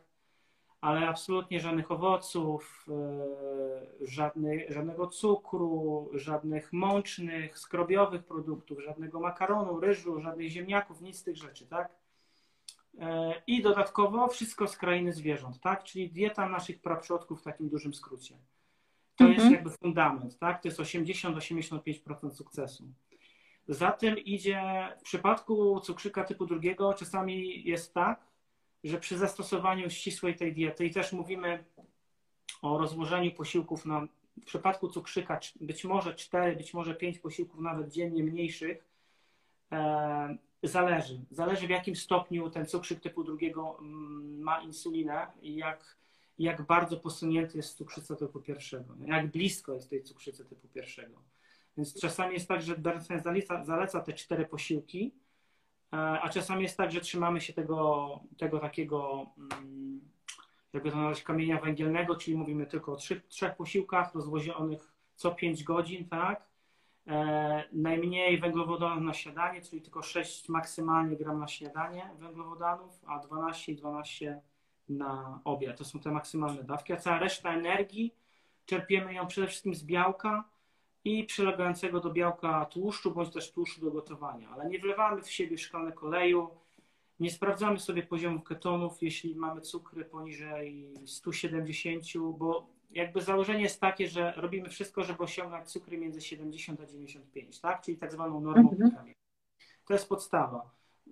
Ale absolutnie żadnych owoców, e, żadny, żadnego cukru, żadnych mącznych, skrobiowych produktów, żadnego makaronu, ryżu, żadnych ziemniaków, nic z tych rzeczy, tak? E, I dodatkowo wszystko z krainy zwierząt, tak? Czyli dieta naszych praprzodków w takim dużym skrócie. To mhm. jest jakby fundament, tak? To jest 80-85% sukcesu. Za tym idzie, w przypadku cukrzyka typu drugiego czasami jest tak, że przy zastosowaniu ścisłej tej diety i też mówimy o rozłożeniu posiłków na, w przypadku cukrzyka być może 4, być może 5 posiłków nawet dziennie mniejszych, e, zależy. Zależy w jakim stopniu ten cukrzyk typu drugiego mm, ma insulinę i jak jak bardzo posunięty jest cukrzyca typu pierwszego, jak blisko jest tej cukrzycy typu pierwszego. Więc czasami jest tak, że Bernstein zaleca, zaleca te cztery posiłki, e, a czasami jest tak, że trzymamy się tego, tego takiego, mm, jakby to nazwać, kamienia węgielnego, czyli mówimy tylko o trzech, trzech posiłkach rozłożonych co 5 godzin, tak? E, najmniej węglowodanów na śniadanie, czyli tylko 6 maksymalnie gram na śniadanie węglowodanów, a 12 i 12 na obiad. To są te maksymalne dawki, a cała reszta energii czerpiemy ją przede wszystkim z białka i przylegającego do białka tłuszczu, bądź też tłuszczu do gotowania. Ale nie wlewamy w siebie szklanek oleju, nie sprawdzamy sobie poziomu ketonów, jeśli mamy cukry poniżej 170, bo jakby założenie jest takie, że robimy wszystko, żeby osiągać cukry między 70 a 95, tak? Czyli tak zwaną normą mhm. To jest podstawa.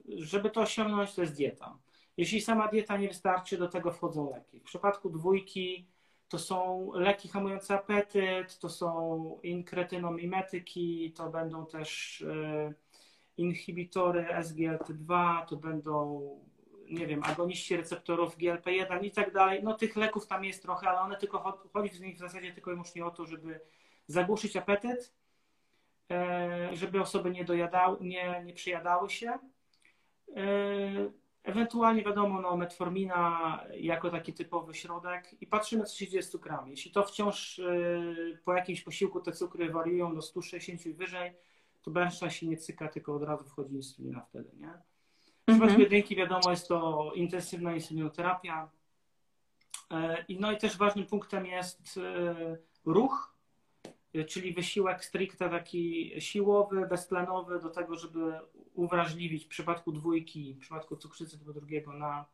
Żeby to osiągnąć, to jest dieta. Jeśli sama dieta nie wystarczy, do tego wchodzą leki. W przypadku dwójki to są leki hamujące apetyt, to są inkretynomimetyki, to będą też e, inhibitory SGLT2, to będą, nie wiem, agoniści receptorów GLP1 i tak dalej. No tych leków tam jest trochę, ale one tylko, chodzi w nich w zasadzie tylko i wyłącznie o to, żeby zagłuszyć apetyt, e, żeby osoby nie dojadały, nie, nie przyjadały się. E, ewentualnie wiadomo, no, metformina jako taki typowy środek i patrzymy, co się dzieje z cukrami. Jeśli to wciąż e, po jakimś posiłku te cukry wariują do 160 i wyżej, to Bernstein się nie cyka, tylko od razu wchodzi insulina wtedy, nie? W przypadku mhm. jedynki wiadomo, jest to intensywna insulinoterapia. No i też ważnym punktem jest ruch, czyli wysiłek stricte taki siłowy, beztlenowy do tego, żeby uwrażliwić w przypadku dwójki, w przypadku cukrzycy typu drugiego na,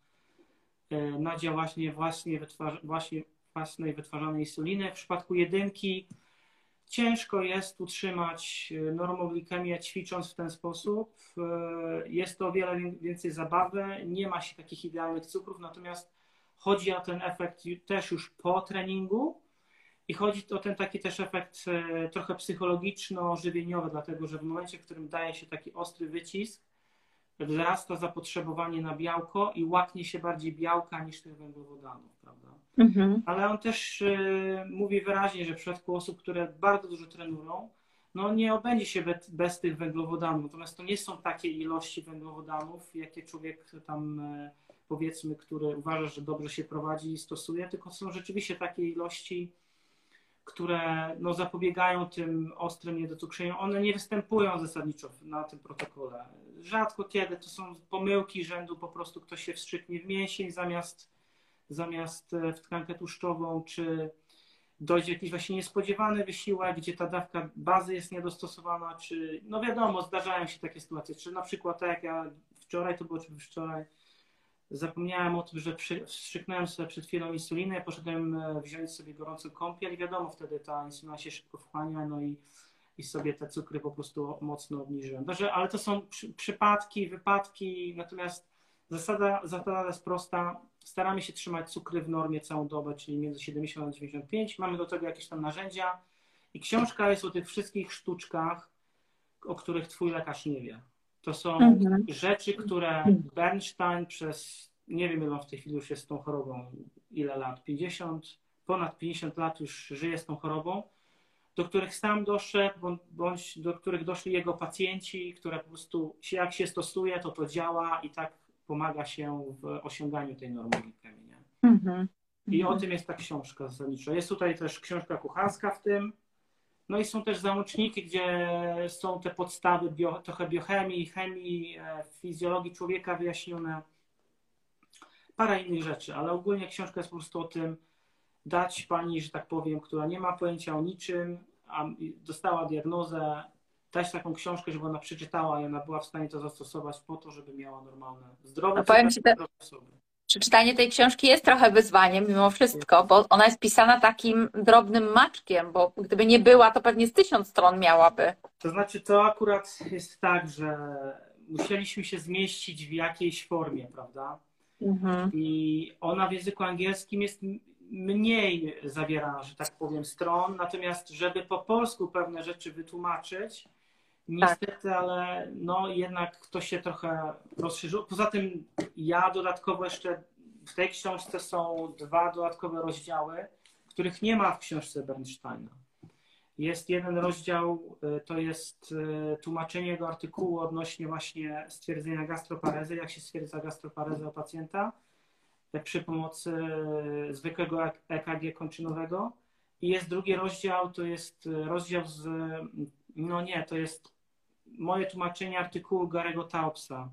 e, na działanie właśnie, wytwarza, właśnie własnej wytwarzanej insuliny. W przypadku jedynki ciężko jest utrzymać e, normoglikemię ćwicząc w ten sposób. E, jest to o wiele więcej zabawy, nie ma się takich idealnych cukrów, natomiast chodzi o ten efekt też już po treningu, i chodzi o ten taki też efekt e, trochę psychologiczno-żywieniowy, dlatego że w momencie, w którym daje się taki ostry wycisk, wzrasta zapotrzebowanie na białko i łaknie się bardziej białka niż tych węglowodanów, prawda? Mhm. Ale on też y, mówi wyraźnie, że w przypadku osób, które bardzo dużo trenują, no nie obędzie się bez, bez, tych węglowodanów. Natomiast to nie są takie ilości węglowodanów, jakie człowiek tam y, powiedzmy, który uważa, że dobrze się prowadzi i stosuje, tylko są rzeczywiście takie ilości, które no, zapobiegają tym ostrym niedocukrzeniom, one nie występują zasadniczo na tym protokole. Rzadko kiedy to są pomyłki rzędu po prostu ktoś się wstrzyknie w mięsień zamiast, zamiast e, w tkankę tłuszczową, czy dojdzie jakiś właśnie niespodziewany wysiłek, gdzie ta dawka bazy jest niedostosowana, czy no wiadomo, zdarzają się takie sytuacje, czy na przykład tak jak ja wczoraj, to było czy wczoraj, Zapomniałem o tym, że wstrzyknąłem sobie przed chwilą insulinę, poszedłem e, wziąć sobie gorącą kąpiel i wiadomo, wtedy ta insulina się szybko wchłania, no i, i sobie te cukry po prostu mocno obniżyłem. Także, ale to są przy, przypadki, wypadki, natomiast zasada, zasada jest prosta. Staramy się trzymać cukry w normie całą dobę, czyli między 70 a 95. Mamy do tego jakieś tam narzędzia i książka jest o tych wszystkich sztuczkach, o których twój lekarz nie wie. To są mhm. rzeczy, które Bernstein przez, nie wiem ile on w tej chwili już jest z tą chorobą, ile lat, 50, ponad 50 lat już żyje z tą chorobą, do których sam doszedł, bądź do których doszli jego pacjenci, które po prostu jak się stosuje, to to działa i tak pomaga się w osiąganiu tej normy glikemii. Mhm. I o tym jest ta książka zasadniczo. Jest tutaj też książka kucharska w tym, no i są też załączniki, gdzie są te podstawy bio, trochę biochemii, chemii, e, fizjologii człowieka wyjaśnione. Parę innych rzeczy, ale ogólnie książka jest po prostu o tym, dać pani, że tak powiem, która nie ma pojęcia o niczym, a dostała diagnozę, dać taką książkę, żeby ona przeczytała i ona była w stanie to zastosować po to, żeby miała normalne, zdrowe, powiem ci, osoby przeczytanie tej książki jest trochę wyzwaniem mimo wszystko, bo ona jest pisana takim drobnym maczkiem, bo gdyby nie była, to pewnie z tysiąc stron miałaby. To znaczy, to akurat jest tak, że musieliśmy się zmieścić w jakiejś formie, prawda? Mhm. I ona w języku angielskim jest mniej zawiera, że tak powiem, stron, natomiast żeby po polsku pewne rzeczy wytłumaczyć, Niestety, tak. ale no jednak to się trochę rozszerzyło. Poza tym ja dodatkowo jeszcze w tej książce są dwa dodatkowe rozdziały, których nie ma w książce Bernsteina. Jest jeden rozdział, y, to jest y, tłumaczenie jego artykułu odnośnie właśnie stwierdzenia gastroparezy, jak się stwierdza gastroparezę u pacjenta y, przy pomocy zwykłego EKG kończynowego. I jest drugi rozdział, to jest rozdział z, no nie, to jest moje tłumaczenie artykułu Garego Taubsa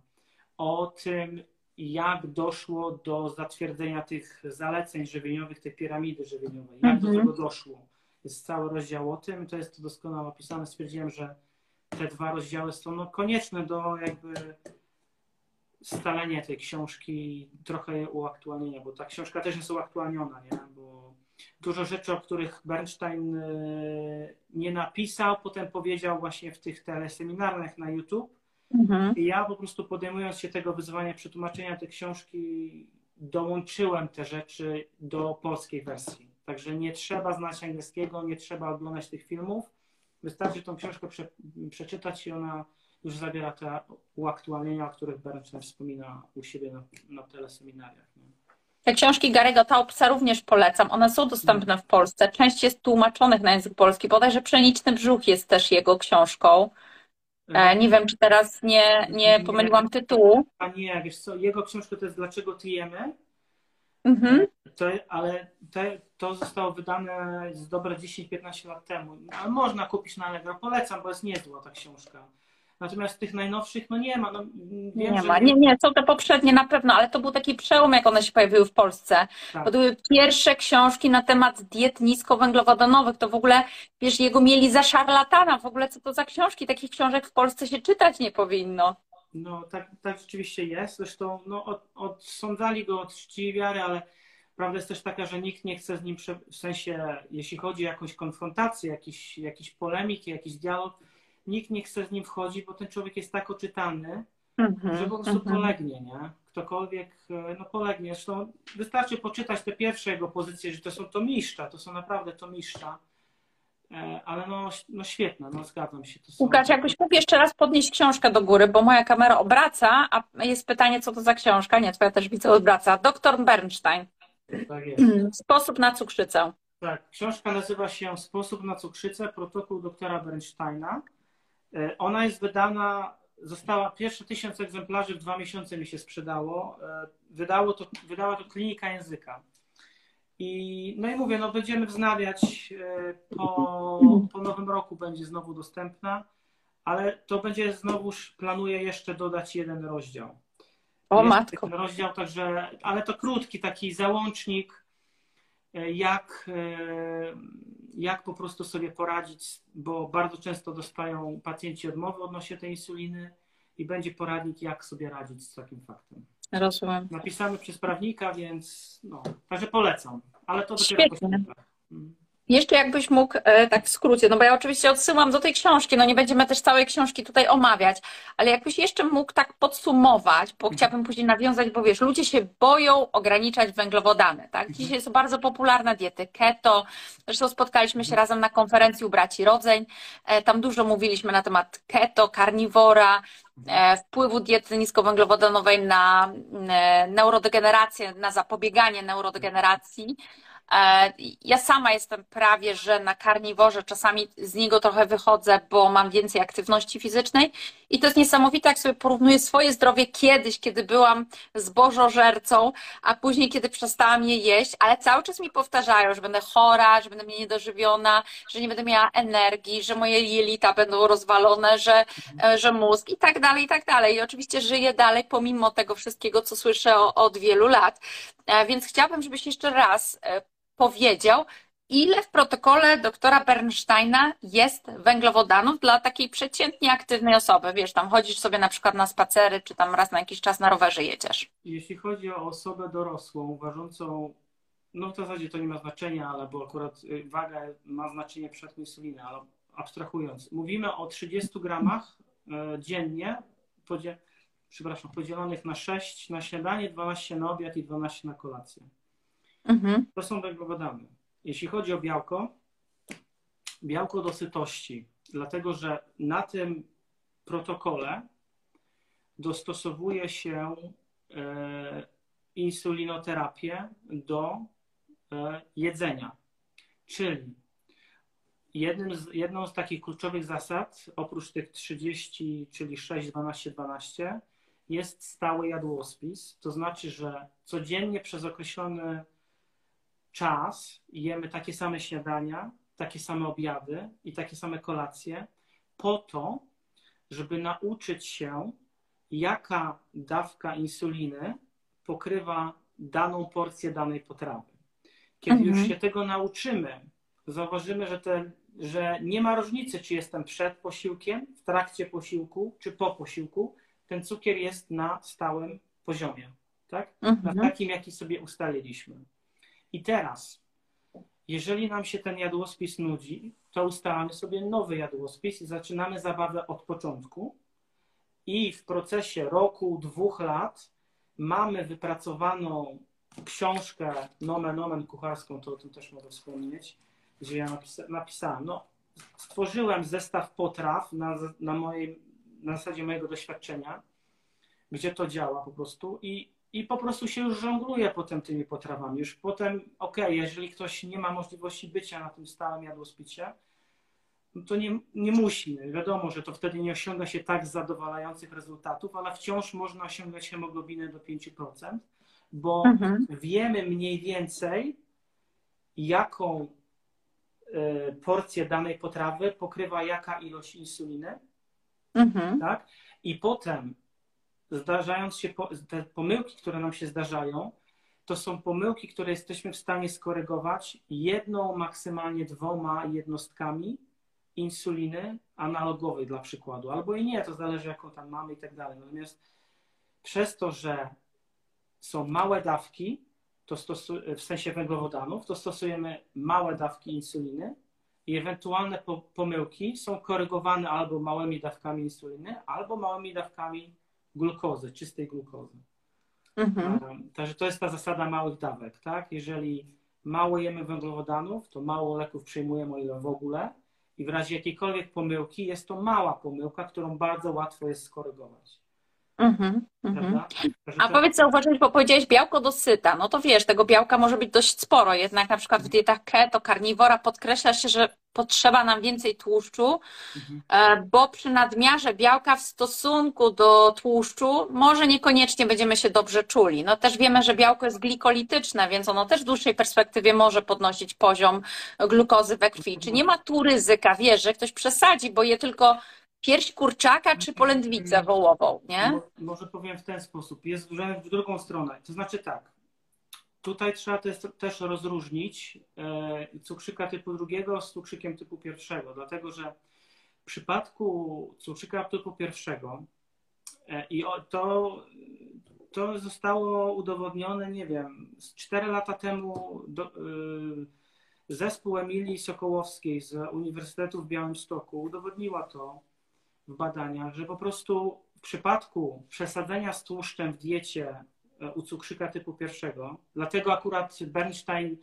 o tym, jak doszło do zatwierdzenia tych zaleceń żywieniowych, tej piramidy żywieniowej, jak do mhm. tego doszło. Jest cały rozdział o tym, to jest to doskonale opisane. Stwierdziłem, że te dwa rozdziały są no, konieczne do jakby scalenia tej książki, trochę jej uaktualnienia, bo ta książka też jest uaktualniona, nie? Dużo rzeczy, o których Bernstein e, nie napisał, potem powiedział właśnie w tych teleseminarach na YouTube. Mhm. I ja po prostu podejmując się tego wyzwania przetłumaczenia tej książki, dołączyłem te rzeczy do polskiej wersji. Także nie trzeba znać angielskiego, nie trzeba oglądać tych filmów. Wystarczy tą książkę prze, przeczytać i ona już zawiera te uaktualnienia, o których Bernstein wspomina u siebie na, na teleseminariach. Nie? Te książki Garego Taubsa również polecam. One są dostępne w Polsce. Część jest tłumaczonych na język polski. Bodajże Pszeniczny Brzuch jest też jego książką. E, nie wiem, czy teraz nie, nie pomyliłam tytułu. A nie, wiesz co, jego książka to jest Dlaczego tyjemy? Mhm. To, ale te, to zostało wydane z dobre 10-15 lat temu. Ale można kupić na Allegro. Polecam, bo jest niezła ta książka. Natomiast tych najnowszych, no nie ma. No, wiem, nie że ma. Nie, nie, są te poprzednie na pewno, ale to był taki przełom, jak one się pojawiły w Polsce. Tak. To były pierwsze książki na temat diet niskowęglowodanowych. To w ogóle, wiesz, jego mieli za szarlatana. W ogóle co to za książki? Takich książek w Polsce się czytać nie powinno. No tak, tak rzeczywiście jest. Zresztą no, od, odsądzali go od czci wiary, ale prawda jest też taka, że nikt nie chce z nim, prze- w sensie, jeśli chodzi o jakąś konfrontację, jakiś, jakiś polemiki, jakiś dialog, nikt nie chce z nim wchodzić, bo ten człowiek jest tak oczytany, Mhm, że po prostu mhm. polegnie, nie? Ktokolwiek, e, no polegnie. Zresztą wystarczy poczytać te pierwsze jego pozycje, że to są to mistrza, to są naprawdę to mistrza. E, Ale no, no świetne, no zgadzam się. To są... Łukasz, jakbyś mógł jeszcze raz podnieść książkę do góry, bo moja kamera obraca, a jest pytanie, co to za książka. Nie, twoja też widzę obraca. Doktor Bernstein. Tak jest. Sposób na cukrzycę. Tak, książka nazywa się Sposób na cukrzycę, protokół doktora Bernsteina. E, Ona jest wydana, została, pierwsze tysiąc egzemplarzy w dwa miesiące mi się sprzedało. E, Wydało to, wydała to Klinika Języka. I, no i mówię, no będziemy wznawiać e, po, po nowym roku będzie znowu dostępna, ale to będzie znowuż, planuję jeszcze dodać jeden rozdział. O Jest matko. ten rozdział, także, ale to krótki taki załącznik, jak, jak po prostu sobie poradzić, bo bardzo często dostają pacjenci odmowy odnośnie tej insuliny i będzie poradnik, jak sobie radzić z takim faktem. Rozumiem. Napisany przez prawnika, więc no, także polecam, ale to dopiero po Świetnie. świętach. Jeszcze jakbyś mógł, e, tak w skrócie, no bo ja oczywiście odsyłam do tej książki, no nie będziemy też całej książki tutaj omawiać, ale jakbyś jeszcze mógł tak podsumować, bo chciałabym później nawiązać, bo wiesz, ludzie się boją ograniczać węglowodany, tak? Dzisiaj są bardzo popularne diety keto, zresztą spotkaliśmy się razem na konferencji u braci Rodzeń, E, tam dużo mówiliśmy na temat keto, karniwora, e, wpływu diety niskowęglowodanowej na neurodegenerację, na zapobieganie neurodegeneracji. E, Ja sama jestem prawie, że na karniworze, czasami z niego trochę wychodzę, bo mam więcej aktywności fizycznej i to jest niesamowite, jak sobie porównuję swoje zdrowie kiedyś, kiedy byłam zbożożercą, a później, kiedy przestałam je jeść, ale cały czas mi powtarzają, że będę chora, że będę mnie niedożywiona, że nie będę miała energii, że moje jelita będą rozwalone, że, e, że mózg i tak dalej, i tak dalej. I oczywiście żyję dalej pomimo tego wszystkiego, co słyszę od wielu lat. E, Więc chciałabym, żebyś jeszcze raz powiedział, ile w protokole doktora Bernsteina jest węglowodanów dla takiej przeciętnie aktywnej osoby. Wiesz, tam chodzisz sobie na przykład na spacery, czy tam raz na jakiś czas na rowerze jedziesz. Jeśli chodzi o osobę dorosłą, ważącą, no w zasadzie to nie ma znaczenia, ale bo akurat y, waga ma znaczenie przed insuliny, ale abstrahując, mówimy o 30 gramach e, dziennie, podzie, przepraszam, podzielonych na 6 na śniadanie, 12 na obiad i 12 na kolację. Mhm. To są węglowodany. Jeśli chodzi o białko, białko do sytości, dlatego że na tym protokole dostosowuje się e, insulinoterapię do e, jedzenia. Czyli z, jedną z takich kluczowych zasad, oprócz tych 30, czyli 6, 12, 12, jest stały jadłospis. To znaczy, że codziennie przez określony czas jemy takie same śniadania, takie same obiady i takie same kolacje, po to, żeby nauczyć się, jaka dawka insuliny pokrywa daną porcję danej potrawy. Kiedy Mhm. już się tego nauczymy, zauważymy, że, te, że nie ma różnicy, czy jestem przed posiłkiem, w trakcie posiłku, czy po posiłku, ten cukier jest na stałym poziomie. Tak? na Mhm. takim, jaki sobie ustaliliśmy. I teraz, jeżeli nam się ten jadłospis nudzi, to ustalamy sobie nowy jadłospis i zaczynamy zabawę od początku. I w procesie roku, dwóch lat mamy wypracowaną książkę Nomen Omen kucharską, to o tym też mogę wspomnieć, gdzie ja napisa- napisałem, no, stworzyłem zestaw potraw na, na, mojej, na zasadzie mojego doświadczenia, gdzie to działa po prostu i, i po prostu się już żongluje potem tymi potrawami. Już potem, okej, okay, jeżeli ktoś nie ma możliwości bycia na tym stałym jadłospicie, no to nie, nie musi. Wiadomo, że to wtedy nie osiąga się tak zadowalających rezultatów, ale wciąż można osiągać hemoglobinę do 5%, bo mhm. wiemy mniej więcej, jaką e, porcję danej potrawy pokrywa jaka ilość insuliny. Mhm. Tak? I potem zdarzając się, te pomyłki, które nam się zdarzają, to są pomyłki, które jesteśmy w stanie skorygować jedną, maksymalnie dwoma jednostkami insuliny analogowej dla przykładu, albo i nie, to zależy jaką tam mamy i tak dalej. Natomiast przez to, że są małe dawki, to stosu- w sensie węglowodanów, to stosujemy małe dawki insuliny i ewentualne po- pomyłki są korygowane albo małymi dawkami insuliny, albo małymi dawkami glukozy, czystej glukozy. Mhm. Także to jest ta zasada małych dawek, tak? Jeżeli mało jemy węglowodanów, to mało leków przyjmujemy, o ile w ogóle, i w razie jakiejkolwiek pomyłki jest to mała pomyłka, którą bardzo łatwo jest skorygować. Mm-hmm, mm-hmm. A powiedz, zauważyłeś, bo powiedziałeś białko dosyta. No to wiesz, tego białka może być dość sporo, jednak na przykład w dietach keto, karniwora podkreśla się, że potrzeba nam więcej tłuszczu, mm-hmm. bo przy nadmiarze białka w stosunku do tłuszczu może niekoniecznie będziemy się dobrze czuli. No też wiemy, że białko jest glikolityczne, więc ono też w dłuższej perspektywie może podnosić poziom glukozy we krwi. Czy nie ma tu ryzyka, wiesz, że ktoś przesadzi, bo je tylko pierś kurczaka czy polędwicę wołową, nie? Może powiem w ten sposób. Jest w drugą stronę. To znaczy tak. Tutaj trzeba też rozróżnić e, cukrzyka typu drugiego z cukrzykiem typu pierwszego, dlatego że w przypadku cukrzyka typu pierwszego e, i to, to zostało udowodnione, nie wiem, 4 lata temu do, e, zespół Emilii Sokołowskiej z Uniwersytetu w Białymstoku udowodniła to, w badaniach, że po prostu w przypadku przesadzenia z tłuszczem w diecie e, u cukrzyka typu pierwszego, dlatego akurat Bernstein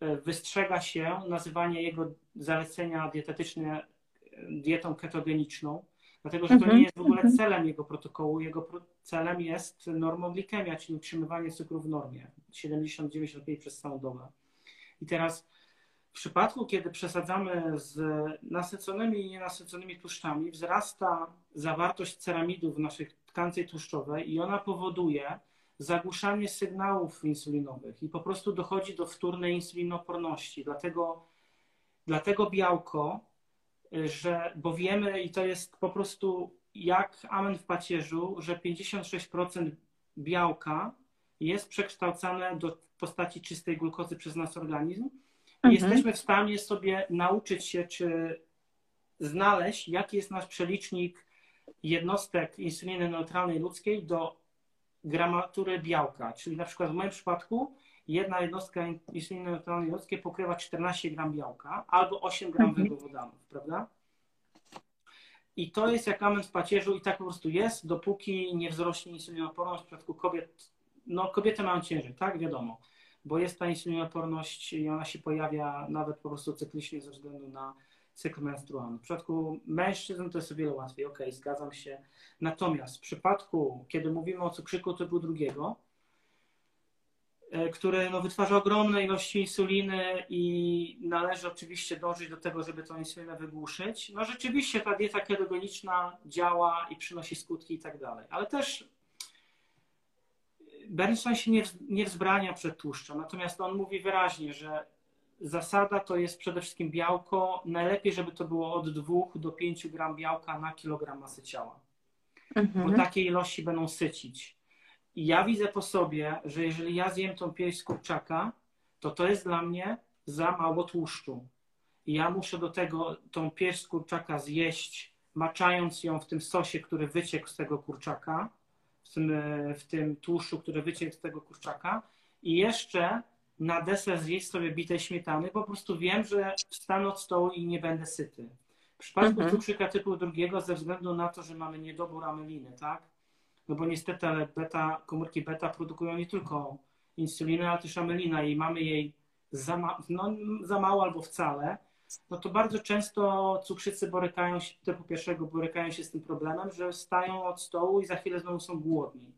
e, wystrzega się nazywanie jego zalecenia dietetyczne e, dietą ketogeniczną, dlatego że to mhm. nie jest w ogóle mhm. celem jego protokołu. Jego celem jest normoglikemia, czyli utrzymywanie cukru w normie 70-95 przez całą dobę. I teraz w przypadku, kiedy przesadzamy z nasyconymi i nienasyconymi tłuszczami, wzrasta zawartość ceramidu w naszej tkance tłuszczowej i ona powoduje zagłuszanie sygnałów insulinowych i po prostu dochodzi do wtórnej insulinoporności. Dlatego, dlatego białko, że, bo wiemy i to jest po prostu jak amen w pacierzu, że 56% białka jest przekształcane do postaci czystej glukozy przez nasz organizm, mhm. jesteśmy w stanie sobie nauczyć się, czy znaleźć, jaki jest nasz przelicznik jednostek insuliny neutralnej ludzkiej do gramatury białka. Czyli na przykład w moim przypadku jedna jednostka insuliny neutralnej ludzkiej pokrywa 14 gram białka albo 8 gram mhm. węglowodanów, prawda? I to jest jak amen w pacierzu i tak po prostu jest, dopóki nie wzrośnie insulinoporność w przypadku kobiet. No kobiety mają ciężej, tak? Wiadomo bo jest ta insulinoporność i ona się pojawia nawet po prostu cyklicznie ze względu na cykl menstrualny. W przypadku mężczyzn to jest o wiele łatwiej, ok, zgadzam się. Natomiast w przypadku, kiedy mówimy o cukrzyku typu drugiego, e, który no, wytwarza ogromne ilości insuliny i należy oczywiście dążyć do tego, żeby tą insulinę wygłuszyć. No rzeczywiście ta dieta ketogeniczna działa i przynosi skutki i tak dalej. Ale też Bernstein się nie, nie wzbrania przed tłuszczem, natomiast on mówi wyraźnie, że zasada to jest przede wszystkim białko. Najlepiej, żeby to było od 2 do 5 gram białka na kilogram masy ciała. Mhm. Bo takie ilości będą sycić. I ja widzę po sobie, że jeżeli ja zjem tą pierś z kurczaka, to to jest dla mnie za mało tłuszczu. I ja muszę do tego tą pierś z kurczaka zjeść, maczając ją w tym sosie, który wyciekł z tego kurczaka w tym, w tym tłuszczu, który wyciekł z tego kurczaka i jeszcze na deser zjeść sobie bitej śmietany, po prostu wiem, że wstanę od stołu i nie będę syty. W przypadku mhm. cukrzyka typu drugiego, ze względu na to, że mamy niedobór ameliny, tak? No bo niestety ale beta, komórki beta produkują nie tylko insulinę, ale też amelina i mamy jej za, ma, no, za mało albo wcale. No to bardzo często cukrzycy borykają się, typu pierwszego borykają się z tym problemem, że stają od stołu i za chwilę znowu są głodni.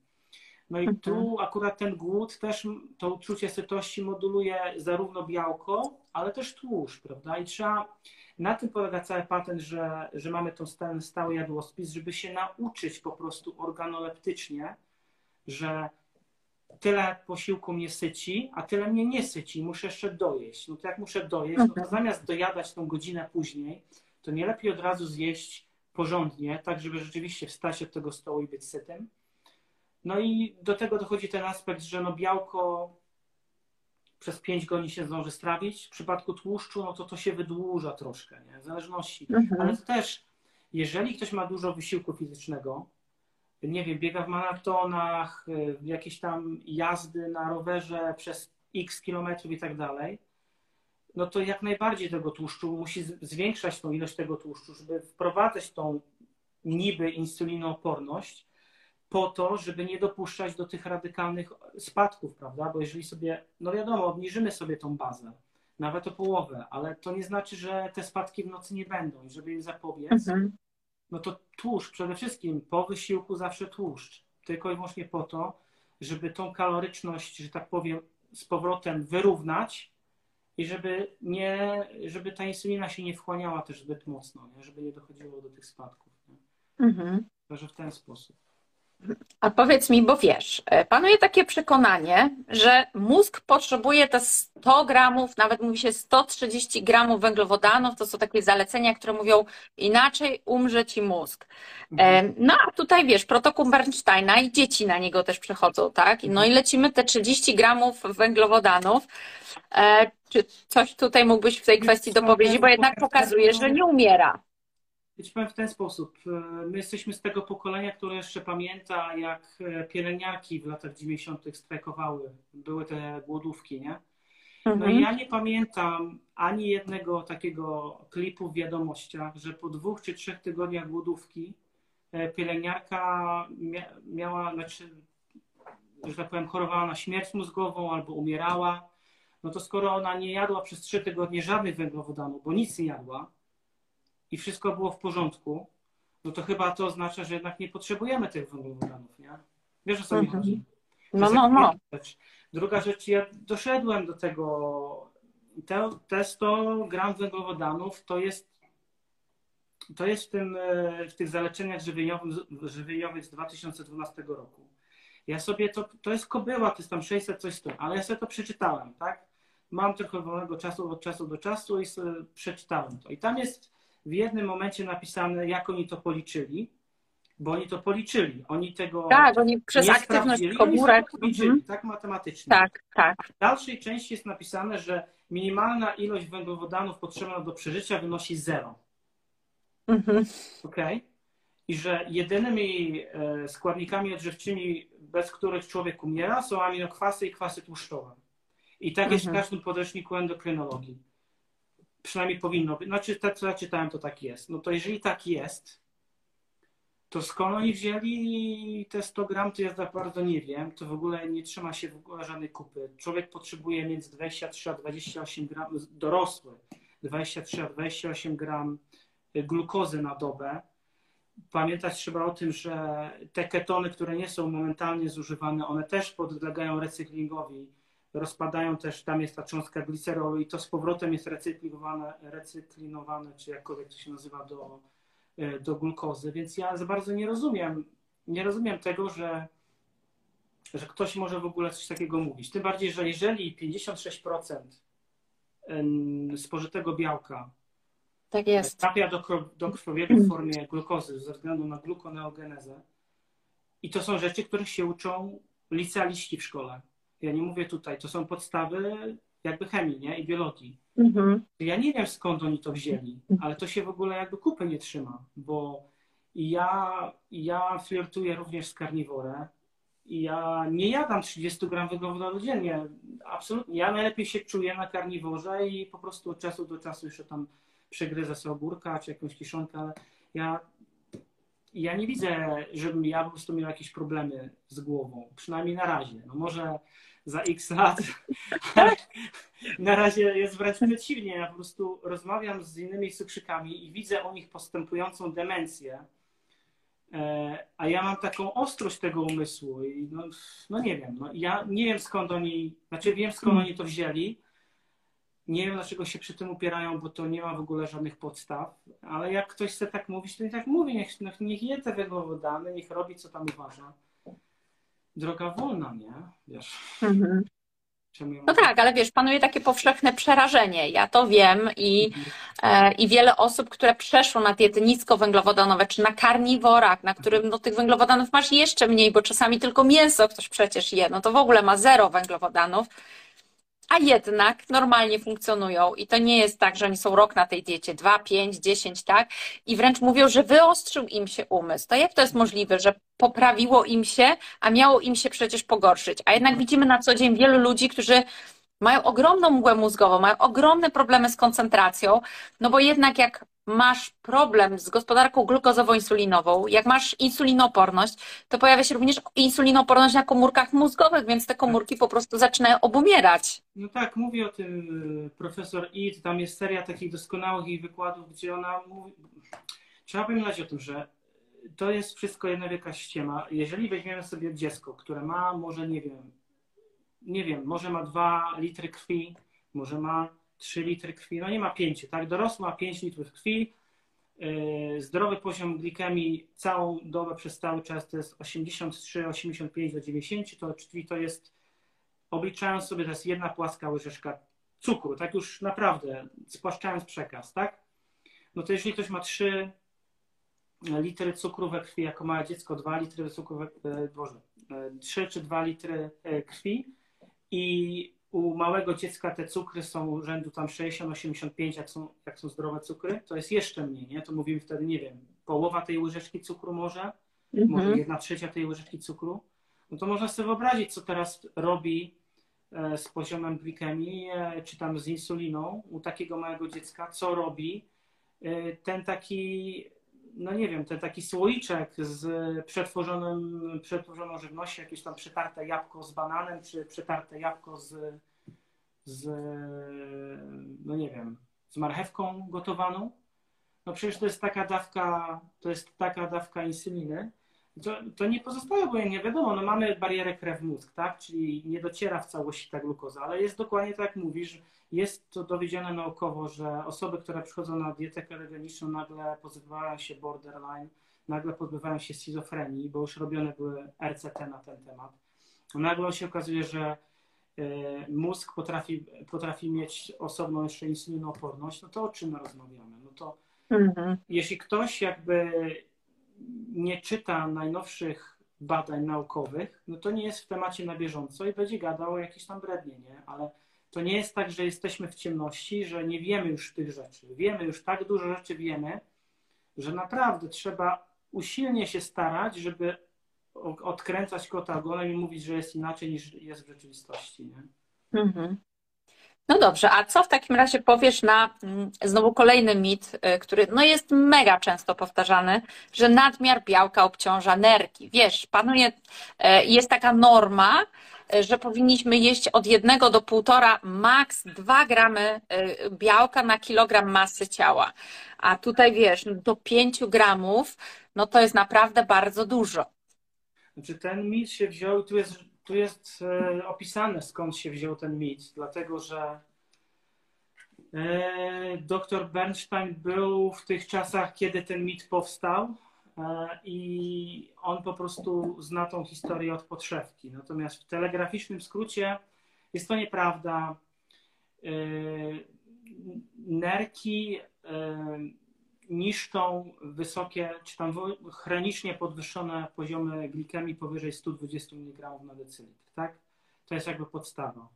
No i tu Mhm. akurat ten głód też to uczucie sytości moduluje zarówno białko, ale też tłuszcz, prawda? I trzeba, na tym polega cały patent, że, że mamy tą ten stały jadłospis, żeby się nauczyć po prostu organoleptycznie, że tyle posiłku mnie syci, a tyle mnie nie syci, muszę jeszcze dojeść. No to jak muszę dojeść, no to Mhm. zamiast dojadać tą godzinę później, to nie lepiej od razu zjeść porządnie, tak żeby rzeczywiście wstać od tego stołu i być sytym. No i do tego dochodzi ten aspekt, że no białko przez 5 godzin się zdąży strawić. W przypadku tłuszczu, no to to się wydłuża troszkę, nie? w zależności. Mhm. Ale to też, jeżeli ktoś ma dużo wysiłku fizycznego, nie wiem, biega w maratonach, y, jakieś tam jazdy na rowerze przez x kilometrów i tak dalej, no to jak najbardziej tego tłuszczu musi zwiększać tą ilość tego tłuszczu, żeby wprowadzać tą niby insulinooporność po to, żeby nie dopuszczać do tych radykalnych spadków, prawda? Bo jeżeli sobie, no wiadomo, obniżymy sobie tą bazę, nawet o połowę, ale to nie znaczy, że te spadki w nocy nie będą i żeby im zapobiec, Mhm. No to tłuszcz przede wszystkim, po wysiłku zawsze tłuszcz. Tylko i wyłącznie po to, żeby tą kaloryczność, że tak powiem, z powrotem wyrównać i żeby, nie, żeby ta insulina się nie wchłaniała też zbyt mocno, nie? żeby nie dochodziło do tych spadków. Nie? Mhm. Także w ten sposób. A powiedz mi, bo wiesz, e, panuje takie przekonanie, że mózg potrzebuje te 100 gramów, nawet mówi się 130 gramów węglowodanów, to są takie zalecenia, które mówią inaczej umrze ci mózg. Mhm. E, No a tutaj wiesz, protokół Bernsteina i dzieci na niego też przechodzą, tak? No i lecimy te 30 gramów węglowodanów. E, Czy coś tutaj mógłbyś w tej kwestii dopowiedzieć, bo jednak pokazuje, że nie umiera. Ci powiem w ten sposób. E, My jesteśmy z tego pokolenia, które jeszcze pamięta, jak e, pielęgniarki w latach 90. strajkowały. Były te głodówki, nie? No i Mhm. ja nie pamiętam ani jednego takiego klipu w wiadomościach, że po dwóch czy trzech tygodniach głodówki e, pielęgniarka mia miała, znaczy, że tak powiem, chorowała na śmierć mózgową albo umierała. No to skoro ona nie jadła przez trzy tygodnie żadnych węglowodanów, bo nic nie jadła i wszystko było w porządku, no to chyba to oznacza, że jednak nie potrzebujemy tych węglowodanów, nie? Wiesz o co mi Mhm. chodzi? No, no, no. rzecz. Druga rzecz, ja doszedłem do tego, te, te 100 gram węglowodanów to jest, to jest w, tym, w tych zaleceniach żywieniowych, z 2012 roku. Ja sobie to, to jest kobyła, to jest tam 600 coś stron, ale ja sobie to przeczytałem, tak? Mam trochę wolnego czasu od czasu do czasu i przeczytałem to. I tam jest w jednym momencie napisane, jak oni to policzyli, bo oni to policzyli. Oni tego Tak, oni przez nie aktywność komórek. policzyli, Mhm. tak matematycznie. Tak, tak. W dalszej części jest napisane, że minimalna ilość węglowodanów potrzebna do przeżycia wynosi zero. Mhm. ok? I że jedynymi e, składnikami odżywczymi, bez których człowiek umiera, są aminokwasy i kwasy tłuszczowe. I tak jest w Mhm. każdym podręczniku endokrynologii. Przynajmniej powinno być. Znaczy, to co ja czytałem, to tak jest. No to jeżeli tak jest, to skąd oni wzięli te 100 gram, to ja za bardzo nie wiem. To w ogóle nie trzyma się w ogóle żadnej kupy. Człowiek potrzebuje między 23 a 28 gram, dorosły, 23 a 28 gram glukozy na dobę. Pamiętać trzeba o tym, że te ketony, które nie są momentalnie zużywane, one też podlegają recyklingowi. Rozpadają też, tam jest ta cząstka glicerolu i to z powrotem jest recyklingowane, recyklinowane, czy jakkolwiek to się nazywa, do, e, do glukozy. Więc ja za bardzo nie rozumiem, nie rozumiem tego, że, że ktoś może w ogóle coś takiego mówić. Tym bardziej, że jeżeli 56% em, spożytego białka Tak jest. trafia do, do krwiobiegu w formie glukozy ze względu na glukoneogenezę. I to są rzeczy, których się uczą licealiści w szkole. Ja nie mówię tutaj, to są podstawy jakby chemii nie? i biologii. Mhm. Ja nie wiem skąd oni to wzięli, ale to się w ogóle jakby kupy nie trzyma, bo ja, ja flirtuję również z karniworem i ja nie jadam 30 gram węglowodanów dziennie. Absolutnie. Ja najlepiej się czuję na karniworze i po prostu od czasu do czasu jeszcze tam przegryzę sobie ogórka czy jakąś kiszonkę, ale ja, ja nie widzę, żebym ja po prostu miał jakieś problemy z głową. Przynajmniej na razie. No może za x lat, Na razie jest wręcz przeciwnie. Ja po prostu rozmawiam z innymi cukrzykami i widzę u nich postępującą demencję. E, a ja mam taką ostrość tego umysłu i no, no nie wiem. No, ja nie wiem skąd oni, znaczy wiem skąd oni to wzięli. Nie wiem dlaczego się przy tym upierają, bo to nie ma w ogóle żadnych podstaw. Ale jak ktoś chce tak mówić, to i tak mówi. Niech, niech je te węglowodany, niech robi co tam uważa. Droga wolna, nie? Wiesz. Mhm. No tak, ale wiesz, panuje takie powszechne przerażenie. Ja to wiem i, e, i wiele osób, które przeszło na diety niskowęglowodanowe, czy na karniworak, na którym no, tych węglowodanów masz jeszcze mniej, bo czasami tylko mięso ktoś przecież je, no to w ogóle ma zero węglowodanów a jednak normalnie funkcjonują. I to nie jest tak, że oni są rok na tej diecie, dwa, pięć, dziesięć, tak? I wręcz mówią, że wyostrzył im się umysł. To jak to jest możliwe, że poprawiło im się, a miało im się przecież pogorszyć? A jednak widzimy na co dzień wielu ludzi, którzy mają ogromną mgłę mózgową, mają ogromne problemy z koncentracją, no bo jednak jak masz problem z gospodarką glukozowo-insulinową, jak masz insulinoporność, to pojawia się również insulinoporność na komórkach mózgowych, więc te komórki po prostu zaczynają obumierać. No tak, mówi o tym y, profesor Id, tam jest seria takich doskonałych jej wykładów, gdzie ona mówi... Trzeba pamiętać o tym, że to jest wszystko jedna wielka ściema. Jeżeli weźmiemy sobie dziecko, które ma może, nie wiem, nie wiem, może ma 2 litry krwi, może ma 3 litry krwi, no nie ma 5, tak? Dorosły ma 5 litrów krwi, yy, zdrowy poziom glikemii całą dobę przez cały czas to jest 83, 85 do 90, to, czyli to jest, obliczając sobie, to jest jedna płaska łyżeczka cukru, tak już naprawdę, spłaszczając przekaz, tak? No to jeżeli ktoś ma 3 litry cukru we krwi, jako małe dziecko 2 litry cukru we, e, Boże, 3 e, czy 2 litry e, krwi i u małego dziecka te cukry są rzędu tam 60-85, jak są, jak są zdrowe cukry, to jest jeszcze mniej, nie? To mówimy wtedy, nie wiem, połowa tej łyżeczki cukru może, mhm. może jedna trzecia tej łyżeczki cukru. No to można sobie wyobrazić, co teraz robi e, z poziomem glikemii, e, czy tam z insuliną u takiego małego dziecka, co robi e, ten taki no nie wiem, ten taki słoiczek z przetworzonym, przetworzoną żywnością, jakieś tam przetarte jabłko z bananem, czy przetarte jabłko z, z no nie wiem, z marchewką gotowaną. No przecież to jest taka dawka, to jest taka dawka insuliny. To, to nie pozostaje bo nie wiadomo, no mamy barierę krew-mózg, tak? Czyli nie dociera w całości ta glukoza, ale jest dokładnie tak jak mówisz, jest to dowiedzione naukowo, że osoby, które przychodzą na dietę ketogeniczną, nagle pozbywają się borderline, nagle pozbywają się schizofrenii, bo już robione były RCT na ten temat. Nagle się okazuje, że e, mózg potrafi, potrafi mieć osobną jeszcze insulinooporność, no to o czym rozmawiamy? No to mhm. jeśli ktoś jakby nie czyta najnowszych badań naukowych, no to nie jest w temacie na bieżąco i będzie gadał o jakieś tam brednie, nie? Ale to nie jest tak, że jesteśmy w ciemności, że nie wiemy już tych rzeczy. Wiemy już tak dużo rzeczy wiemy, że naprawdę trzeba usilnie się starać, żeby odkręcać kota ogonem i mówić, że jest inaczej niż jest w rzeczywistości. Nie? Mhm. No dobrze, a co w takim razie powiesz na mm, znowu kolejny mit, y, który no jest mega często powtarzany, że nadmiar białka obciąża nerki. Wiesz, panuje, y, jest taka norma, y, że powinniśmy jeść od 1 do 1,5, maks 2 gramy białka na kilogram masy ciała. A tutaj wiesz, do 5 gramów, no to jest naprawdę bardzo dużo. Znaczy ten mit się wziął, tu jest tu jest e, opisane, skąd się wziął ten mit, dlatego że e, dr Bernstein był w tych czasach, kiedy ten mit powstał e, i on po prostu zna tą historię od podszewki. Natomiast w telegraficznym skrócie jest to nieprawda. Nerki niszczą wysokie, czy tam chronicznie podwyższone poziomy glikemii powyżej 120 mg na decylitr, tak? To jest jakby podstawa.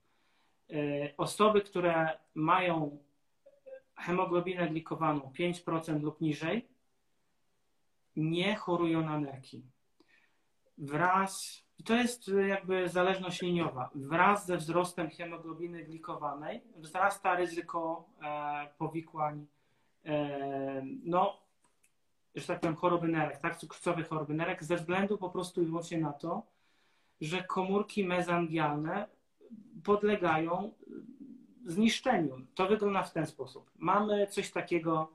E, osoby, które mają hemoglobinę glikowaną 5% lub niżej, nie chorują na nerki. Wraz, to jest jakby zależność liniowa, wraz ze wzrostem hemoglobiny glikowanej wzrasta ryzyko e, powikłań no, że tak powiem, choroby nerek, tak, cukrzycowej choroby nerek, ze względu po prostu i wyłącznie na to, że komórki mezangialne podlegają zniszczeniu. To wygląda w ten sposób. Mamy coś takiego,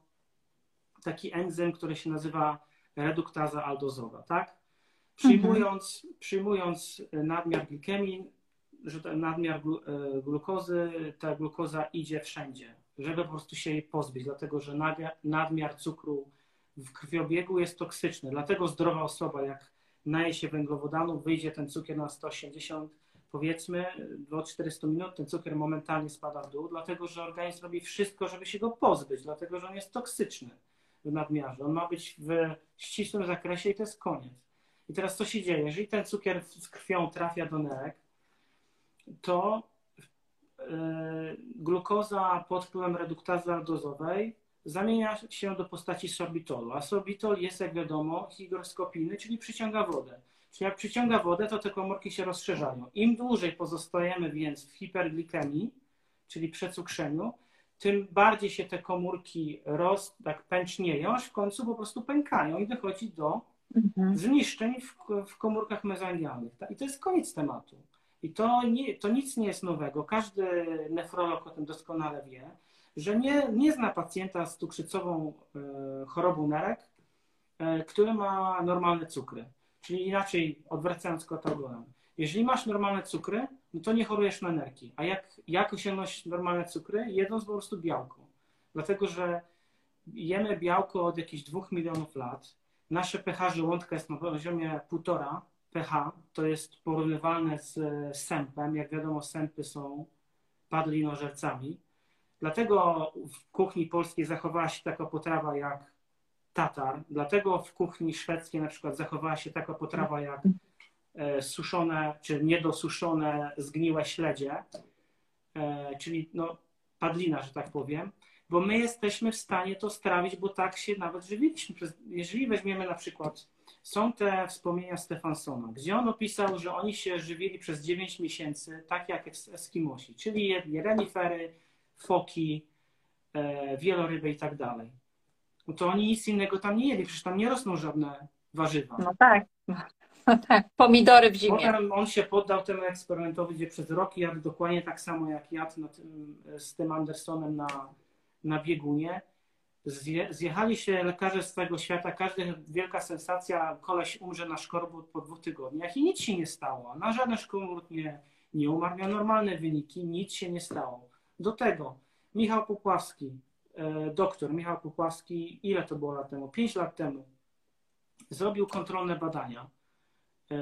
taki enzym, który się nazywa reduktaza aldozowa, tak? Przyjmując, mhm. przyjmując nadmiar glikemii, że ten nadmiar e, glukozy, ta glukoza idzie wszędzie, żeby po prostu się jej pozbyć, dlatego że nadmiar cukru w krwiobiegu jest toksyczny. Dlatego zdrowa osoba, jak naje się węglowodanów, wyjdzie ten cukier na 180, powiedzmy, do 400 minut, ten cukier momentalnie spada w dół, dlatego że organizm robi wszystko, żeby się go pozbyć, dlatego że on jest toksyczny w nadmiarze. On ma być w ścisłym zakresie i to jest koniec. I teraz co się dzieje? Jeżeli ten cukier z krwią trafia do nerek, to glukoza pod wpływem reduktazy dozowej zamienia się do postaci sorbitolu, a sorbitol jest, jak wiadomo, hygroskopijny, czyli przyciąga wodę. Czyli jak przyciąga wodę, to te komórki się rozszerzają. Im dłużej pozostajemy więc w hiperglikemii, czyli przecukrzeniu, tym bardziej się te komórki roz, tak pęcznieją, aż w końcu po prostu pękają i dochodzi do mhm. zniszczeń w, w komórkach mezoangialnych. I to jest koniec tematu. I to, nie, to nic nie jest nowego. Każdy nefrolog o tym doskonale wie, że nie, nie zna pacjenta z cukrzycową e, chorobą nerek, e, który ma normalne cukry. Czyli inaczej, odwracając kota ogonem. Jeżeli masz normalne cukry, no to nie chorujesz na nerki. A jak, jak osiągnąć normalne cukry? Jedząc po prostu białko. Dlatego, że jemy białko od jakichś dwóch milionów lat. Nasze pH żołądka jest na poziomie półtora pH. To jest porównywalne z sępem. Jak wiadomo, sępy są padlinożercami. Dlatego w kuchni polskiej zachowała się taka potrawa jak tatar. Dlatego w kuchni szwedzkiej na przykład zachowała się taka potrawa jak e, suszone czy niedosuszone, zgniłe śledzie, e, czyli no, padlina, że tak powiem, bo my jesteśmy w stanie to strawić, bo tak się nawet żywiliśmy. Jeżeli weźmiemy na przykład, są te wspomnienia Stefansona, gdzie on opisał, że oni się żywili przez 9 miesięcy tak jak Eskimosi, czyli jedli renifery, foki, e, wieloryby i tak dalej. No to oni nic innego tam nie jedli, przecież tam nie rosną żadne warzywa. No tak. No tak, pomidory w zimie. Potem on się poddał temu eksperymentowi, gdzie przez rok jadł dokładnie tak samo jak jadł tym, z tym Andersonem na, na biegunie. Zje, zjechali się lekarze z całego świata, każda wielka sensacja, koleś umrze na szkorbut po dwóch tygodniach i nic się nie stało. Na żaden szkorbut nie, nie umarł, miał normalne wyniki, nic się nie stało. Do tego Michał Popławski, e, doktor Michał Popławski, ile to było lat temu? Pięć lat temu, zrobił kontrolne badania e,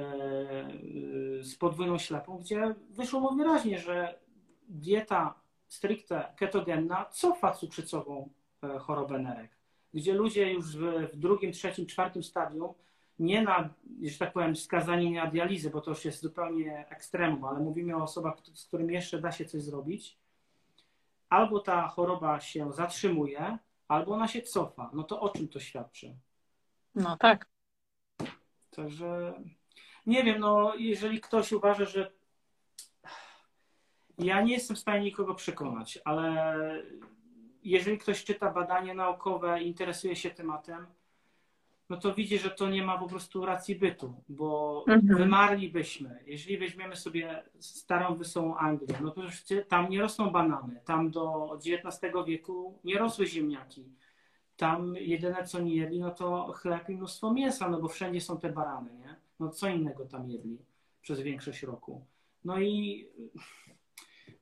z podwójną ślepą, gdzie wyszło mu wyraźnie, że dieta stricte ketogenna cofa cukrzycową chorobę nerek, gdzie ludzie już w, drugim, trzecim, czwartym stadium nie na, że tak powiem, skazani na dializę, bo to już jest zupełnie ekstremum, ale mówimy o osobach, z którymi jeszcze da się coś zrobić, albo ta choroba się zatrzymuje, albo ona się cofa. No to o czym to świadczy? No tak. Także nie wiem, no jeżeli ktoś uważa, że ja nie jestem w stanie nikogo przekonać, ale jeżeli ktoś czyta badania naukowe, interesuje się tematem, no to widzi, że to nie ma po prostu racji bytu, bo mhm. wymarlibyśmy. Jeżeli weźmiemy sobie starą wesołą Anglię, no to tam nie rosną banany, tam do XIX wieku nie rosły ziemniaki. Tam jedyne co nie jedli, no to chleb i mnóstwo mięsa, no bo wszędzie są te barany, nie? No co innego tam jedli przez większość roku. No i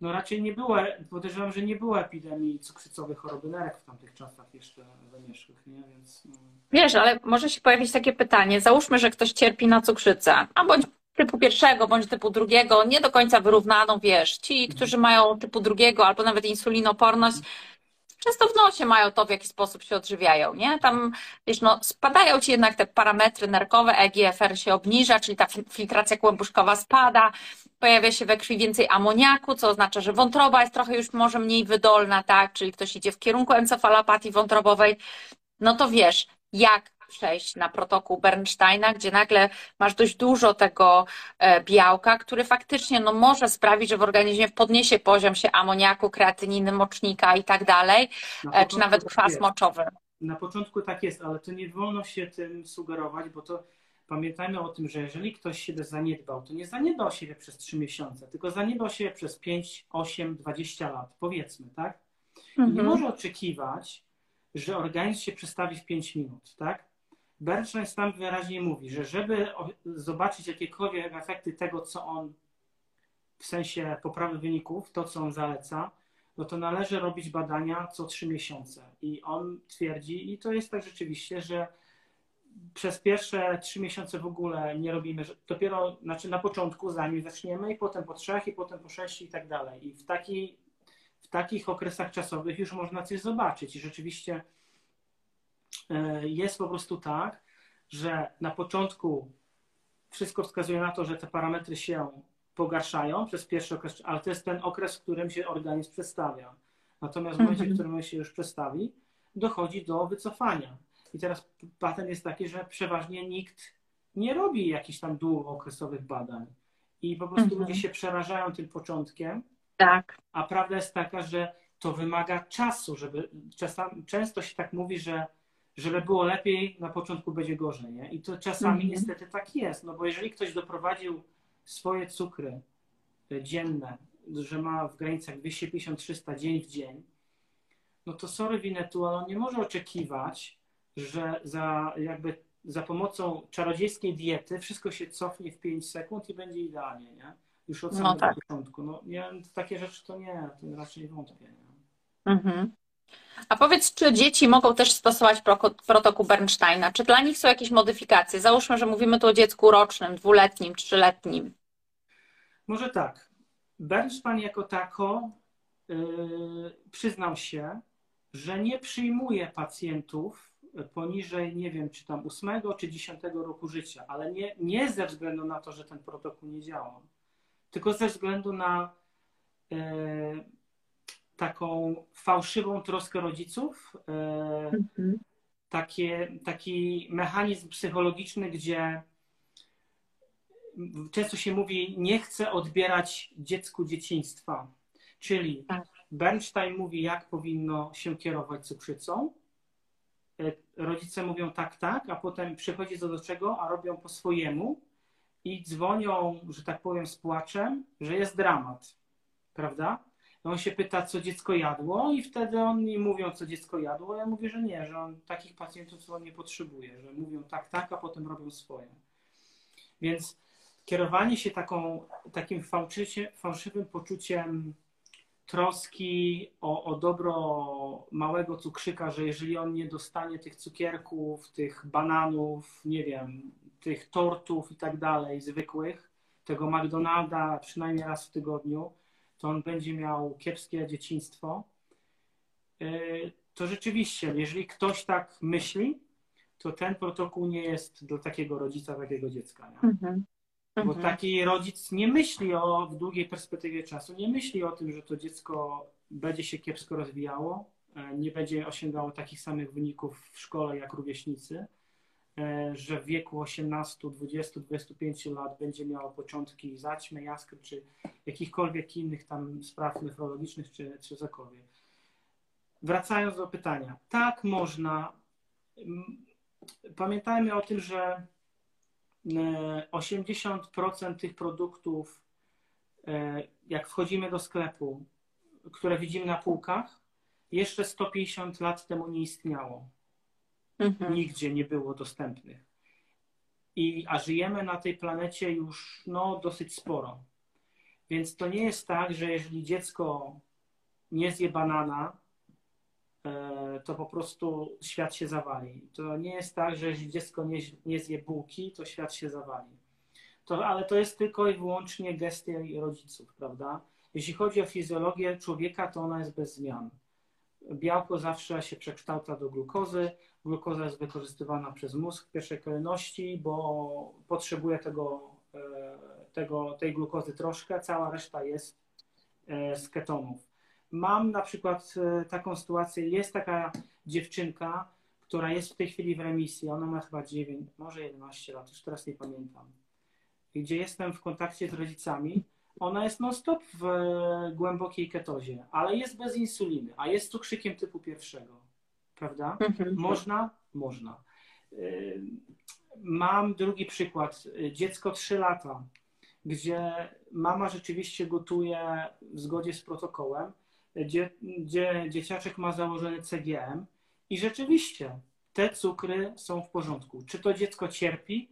no raczej nie było, podejrzewam, że nie było epidemii cukrzycowej choroby nerek w tamtych czasach jeszcze zamieszłych, nie? Więc, no. Wiesz, ale może się pojawić takie pytanie, załóżmy, że ktoś cierpi na cukrzycę, a bądź typu pierwszego, bądź typu drugiego, nie do końca wyrównaną, wiesz, ci, którzy mają typu drugiego albo nawet insulinoporność, często w nosie mają to, w jaki sposób się odżywiają, nie? Tam, wiesz, no, spadają ci jednak te parametry nerkowe, EGFR się obniża, czyli ta filtracja kłębuszkowa spada, pojawia się we krwi więcej amoniaku, co oznacza, że wątroba jest trochę już może mniej wydolna, tak? Czyli ktoś idzie w kierunku encefalopatii wątrobowej, no to wiesz, jak przejść na protokół Bernsteina, gdzie nagle masz dość dużo tego e, białka, który faktycznie no, może sprawić, że w organizmie podniesie poziom się amoniaku, kreatyniny, mocznika i tak dalej, e, czy nawet kwas moczowy. Na początku tak jest, ale to nie wolno się tym sugerować, bo to pamiętajmy o tym, że jeżeli ktoś siebie zaniedbał, to nie zaniedbał siebie przez 3 miesiące, tylko zaniedbał siebie przez 5, 8, 20 lat, powiedzmy, tak? I Mhm. nie może oczekiwać, że organizm się przestawi w 5 minut, tak? Bernstein sam wyraźnie mówi, że żeby zobaczyć jakiekolwiek efekty tego, co on w sensie poprawy wyników, to co on zaleca, no to należy robić badania co 3 miesiące. I on twierdzi, i to jest tak rzeczywiście, że przez pierwsze 3 miesiące w ogóle nie robimy, dopiero znaczy na początku, zanim zaczniemy, i potem po trzech, i potem po sześciu i tak dalej. I w, taki, w takich okresach czasowych już można coś zobaczyć. I rzeczywiście jest po prostu tak, że na początku wszystko wskazuje na to, że te parametry się pogarszają przez pierwszy okres, ale to jest ten okres, w którym się organizm przedstawia. Natomiast w momencie, w Mhm. którym się już przedstawi, dochodzi do wycofania. I teraz patent jest taki, że przeważnie nikt nie robi jakichś tam długookresowych badań. I po prostu Mhm. ludzie się przerażają tym początkiem, Tak. a prawda jest taka, że to wymaga czasu, żeby czasami, często się tak mówi, że żeby było lepiej, na początku będzie gorzej. Nie? I to czasami Mhm. niestety tak jest, no bo jeżeli ktoś doprowadził swoje cukry e, dzienne, że ma w granicach 250-300 dzień w dzień, no to sorry Winetu, ale on nie może oczekiwać, że za jakby za pomocą czarodziejskiej diety wszystko się cofnie w 5 sekund i będzie idealnie, nie? Już od No samego tak. początku. No nie, takie rzeczy to nie, to raczej wątpię. Nie? Mhm. A powiedz, czy dzieci mogą też stosować protokół Bernsteina? Czy dla nich są jakieś modyfikacje? Załóżmy, że mówimy tu o dziecku rocznym, dwuletnim, trzyletnim. Może tak. Bernstein jako tako yy, przyznał się, że nie przyjmuje pacjentów poniżej, nie wiem, czy tam 8 czy 10 roku życia, ale nie, nie ze względu na to, że ten protokół nie działa, tylko ze względu na yy, taką fałszywą troskę rodziców, yy, takie, taki mechanizm psychologiczny, gdzie często się mówi, nie chcę odbierać dziecku dzieciństwa. Czyli Tak. Bernstein mówi, jak powinno się kierować cukrzycą. E, Rodzice mówią tak, tak, a potem przychodzi co do czego, a robią po swojemu i dzwonią, że tak powiem, z płaczem, że jest dramat. Prawda? On się pyta, co dziecko jadło, i wtedy oni mówią, co dziecko jadło. Ja mówię, że nie, że on takich pacjentów on nie potrzebuje, że mówią tak, tak, a potem robią swoje. Więc kierowanie się taką, takim fałszywym poczuciem troski o, o dobro małego cukrzyka, że jeżeli on nie dostanie tych cukierków, tych bananów, nie wiem, tych tortów i tak dalej, zwykłych, tego McDonalda przynajmniej raz w tygodniu, to on będzie miał kiepskie dzieciństwo. Yy, To rzeczywiście, jeżeli ktoś tak myśli, to ten protokół nie jest dla takiego rodzica, takiego dziecka. Mhm. Bo Mhm. taki rodzic nie myśli o w długiej perspektywie czasu, nie myśli o tym, że to dziecko będzie się kiepsko rozwijało, e, nie będzie osiągało takich samych wyników w szkole jak rówieśnicy, e, że w wieku 18, 20, 25 lat będzie miało początki zaćmy, jaskry, czy jakichkolwiek innych tam spraw nefrologicznych, czy, czy cokolwiek. Wracając do pytania. Tak można. mm, Pamiętajmy o tym, że e, 80% tych produktów, e, jak wchodzimy do sklepu, które widzimy na półkach, jeszcze 150 lat temu nie istniało. Mhm. Nigdzie nie było dostępnych. I, a żyjemy na tej planecie już no, dosyć sporo. Więc to nie jest tak, że jeżeli dziecko nie zje banana, e, to po prostu świat się zawali. To nie jest tak, że jeżeli dziecko nie, nie zje bułki, to świat się zawali. To, ale to jest tylko i wyłącznie gestia rodziców, prawda? Jeśli chodzi o fizjologię człowieka, to ona jest bez zmian. Białko zawsze się przekształca do glukozy. Glukoza jest wykorzystywana przez mózg w pierwszej kolejności, bo potrzebuje tego, e, tego, tej glukozy troszkę, cała reszta jest e, z ketonów. Mam na przykład e, taką sytuację, jest taka dziewczynka, która jest w tej chwili w remisji, ona ma chyba 9, może 11 lat, już teraz nie pamiętam, gdzie jestem w kontakcie z rodzicami. Ona jest non-stop w głębokiej ketozie, ale jest bez insuliny, a jest cukrzykiem typu pierwszego, prawda? Mhm. Można? Można. Mam drugi przykład. Dziecko 3 lata, gdzie mama rzeczywiście gotuje w zgodzie z protokołem, gdzie, gdzie dzieciaczek ma założony CGM i rzeczywiście te cukry są w porządku. Czy to dziecko cierpi?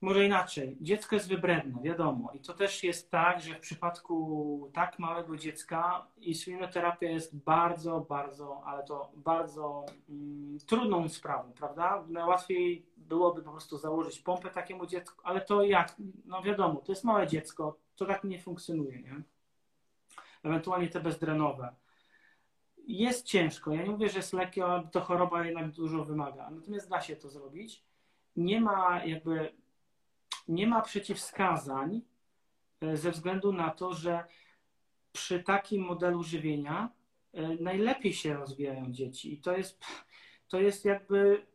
Może inaczej. Dziecko jest wybredne, wiadomo. I to też jest tak, że w przypadku tak małego dziecka insulinoterapia jest bardzo, bardzo, ale to bardzo mm, trudną sprawą, prawda? Najłatwiej byłoby po prostu założyć pompę takiemu dziecku, ale to jak? No wiadomo, to jest małe dziecko, to tak nie funkcjonuje, nie? Ewentualnie te bezdrenowe. Jest ciężko. Ja nie mówię, że jest lekkie, ale to choroba jednak dużo wymaga. Natomiast da się to zrobić. Nie ma jakby nie ma przeciwwskazań e, ze względu na to, że przy takim modelu żywienia e, najlepiej się rozwijają dzieci. I to jest, to jest jakby.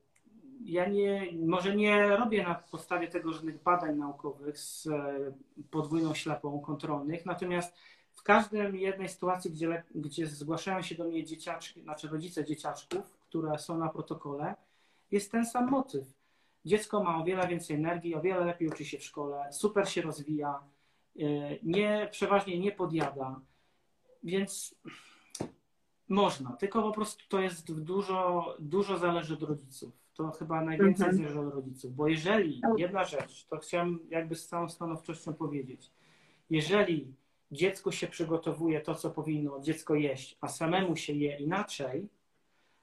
Ja nie, może nie robię na podstawie tego żadnych badań naukowych z e, podwójną ślepą kontrolnych, natomiast w każdej jednej sytuacji, gdzie, gdzie zgłaszają się do mnie dzieciaczki, znaczy rodzice dzieciaczków, które są na protokole, jest ten sam motyw Dziecko ma o wiele więcej energii, o wiele lepiej uczy się w szkole, super się rozwija, y, nie, przeważnie nie podjada, więc można, tylko po prostu to jest dużo, dużo zależy od rodziców. To chyba najwięcej mhm. zależy od rodziców, bo jeżeli, jedna rzecz, to chciałem jakby z całą stanowczością powiedzieć, jeżeli dziecko się przygotowuje to, co powinno dziecko jeść, a samemu się je inaczej,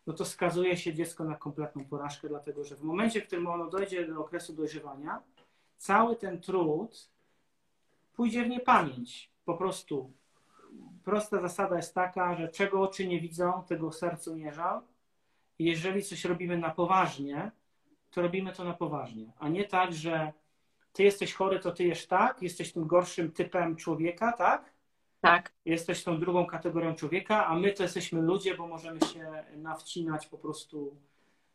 no to skazuje się dziecko na kompletną porażkę, dlatego że w momencie, w którym ono dojdzie do okresu dojrzewania, cały ten trud pójdzie w niepamięć. Po prostu prosta zasada jest taka, że czego oczy nie widzą, tego sercu nie żal. Jeżeli coś robimy na poważnie, to robimy to na poważnie, a nie tak, że ty jesteś chory, to ty jesz tak, jesteś tym gorszym typem człowieka, tak? Tak. Jesteś tą drugą kategorią człowieka, a my to jesteśmy ludzie, bo możemy się nawcinać po prostu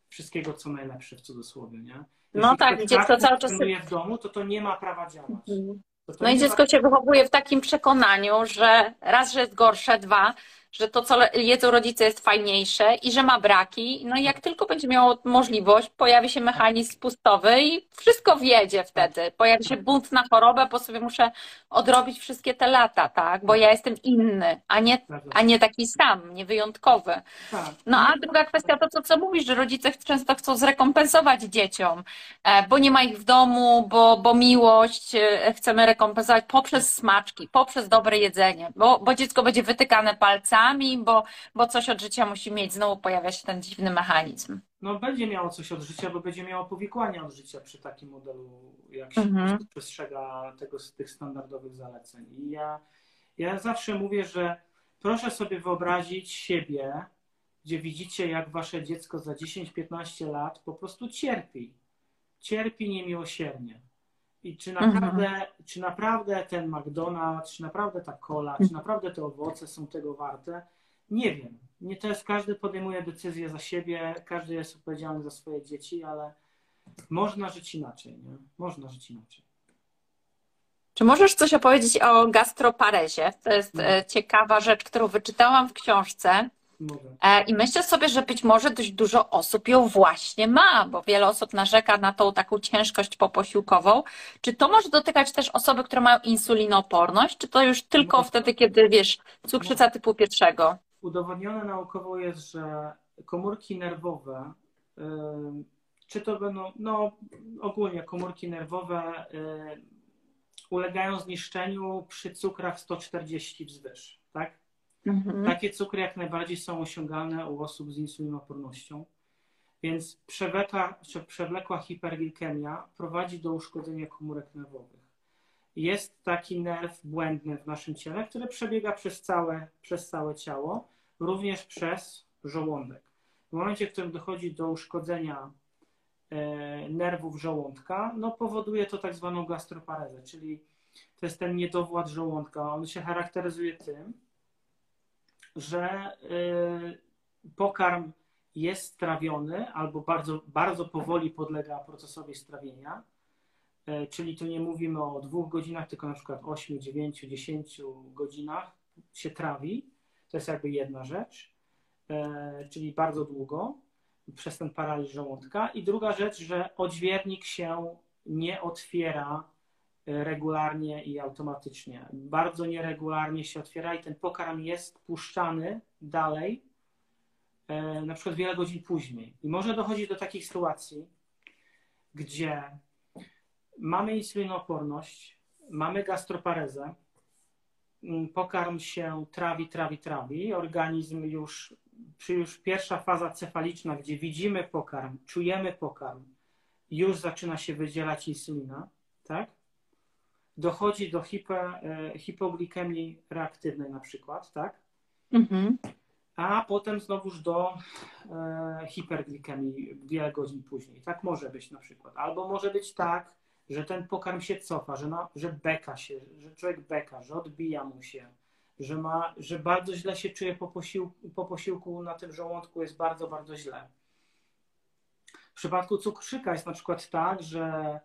wszystkiego, co najlepsze w cudzysłowie, nie? No Jeśli no tak, dziecko cały czas... w domu, to to nie ma prawa działać. Mhm. No i dziecko ma... się wychowuje w takim przekonaniu, że raz, że jest gorsze, dwa, że to, co jedzą rodzice, jest fajniejsze i że ma braki. No i jak tylko będzie miało możliwość, pojawi się mechanizm spustowy i wszystko wjedzie wtedy. Pojawi się bunt na chorobę, bo sobie muszę odrobić wszystkie te lata, tak? Bo ja jestem inny, a nie, a nie taki sam, nie wyjątkowy. Tak. No a druga kwestia to, co, co mówisz, że rodzice często chcą zrekompensować dzieciom, e, bo nie ma ich w domu, bo, bo miłość e, chcemy rekompensować poprzez smaczki, poprzez dobre jedzenie, bo, bo dziecko będzie wytykane palcami, bo, bo coś od życia musi mieć. Znowu pojawia się ten dziwny mechanizm. No będzie miało coś od życia, bo będzie miało powikłania od życia przy takim modelu, jak się mhm. przestrzega tego, tych standardowych zaleceń. I ja, ja zawsze mówię, że proszę sobie wyobrazić siebie, gdzie widzicie, jak wasze dziecko za 10-15 lat po prostu cierpi. Cierpi niemiłosiernie. I czy mhm. naprawdę, mhm. czy naprawdę ten McDonald's, czy naprawdę ta cola, czy naprawdę te owoce są tego warte? Nie wiem. Nie to jest, każdy podejmuje decyzję za siebie, każdy jest odpowiedzialny za swoje dzieci, ale można żyć inaczej, nie? Można żyć inaczej. Czy możesz coś opowiedzieć o gastroparezie? To jest no. E, ciekawa rzecz, którą wyczytałam w książce. E, I myślę sobie, że być może dość dużo osób ją właśnie ma, bo wiele osób narzeka na tą taką ciężkość poposiłkową. Czy to może dotykać też osoby, które mają insulinooporność, czy to już tylko wtedy, kiedy wiesz, cukrzyca typu pierwszego? Udowodnione naukowo jest, że komórki nerwowe, czy to będą, no ogólnie komórki nerwowe ulegają zniszczeniu przy cukrach 140 wzwyż, tak? Mhm. Takie cukry jak najbardziej są osiągalne u osób z insulinopornością. Więc przewlekła, przewlekła hiperglikemia prowadzi do uszkodzenia komórek nerwowych. Jest taki nerw błędny w naszym ciele, który przebiega przez całe, przez całe ciało, również przez żołądek. W momencie, w którym dochodzi do uszkodzenia e, nerwów żołądka, no powoduje to tak zwaną gastroparezę, czyli to jest ten niedowład żołądka. On się charakteryzuje tym, że y, pokarm jest strawiony albo bardzo, bardzo powoli podlega procesowi strawienia. Y, czyli tu nie mówimy o dwóch godzinach, tylko na przykład 8, 9, 10 godzinach się trawi. To jest jakby jedna rzecz, y, czyli bardzo długo. przez ten paraliż żołądka. I druga rzecz, że odźwiernik się nie otwiera regularnie i automatycznie. Bardzo nieregularnie się otwiera i ten pokarm jest puszczany dalej, e, na przykład wiele godzin później. I może dochodzić do takich sytuacji, gdzie mamy insulinooporność, mamy gastroparezę, mm, pokarm się trawi, trawi, trawi, organizm już, już pierwsza faza cefaliczna, gdzie widzimy pokarm, czujemy pokarm, już zaczyna się wydzielać insulina, tak? Dochodzi do hipo, e, hipoglikemii reaktywnej na przykład, tak? Mhm. A potem znowuż do e, hiperglikemii wiele godzin później. Tak może być na przykład. Albo może być tak, że ten pokarm się cofa, że, na, że beka się, że człowiek beka, że odbija mu się, że, ma, że bardzo źle się czuje po posiłku, po posiłku na tym żołądku, jest bardzo, bardzo źle. W przypadku cukrzyka jest na przykład tak, że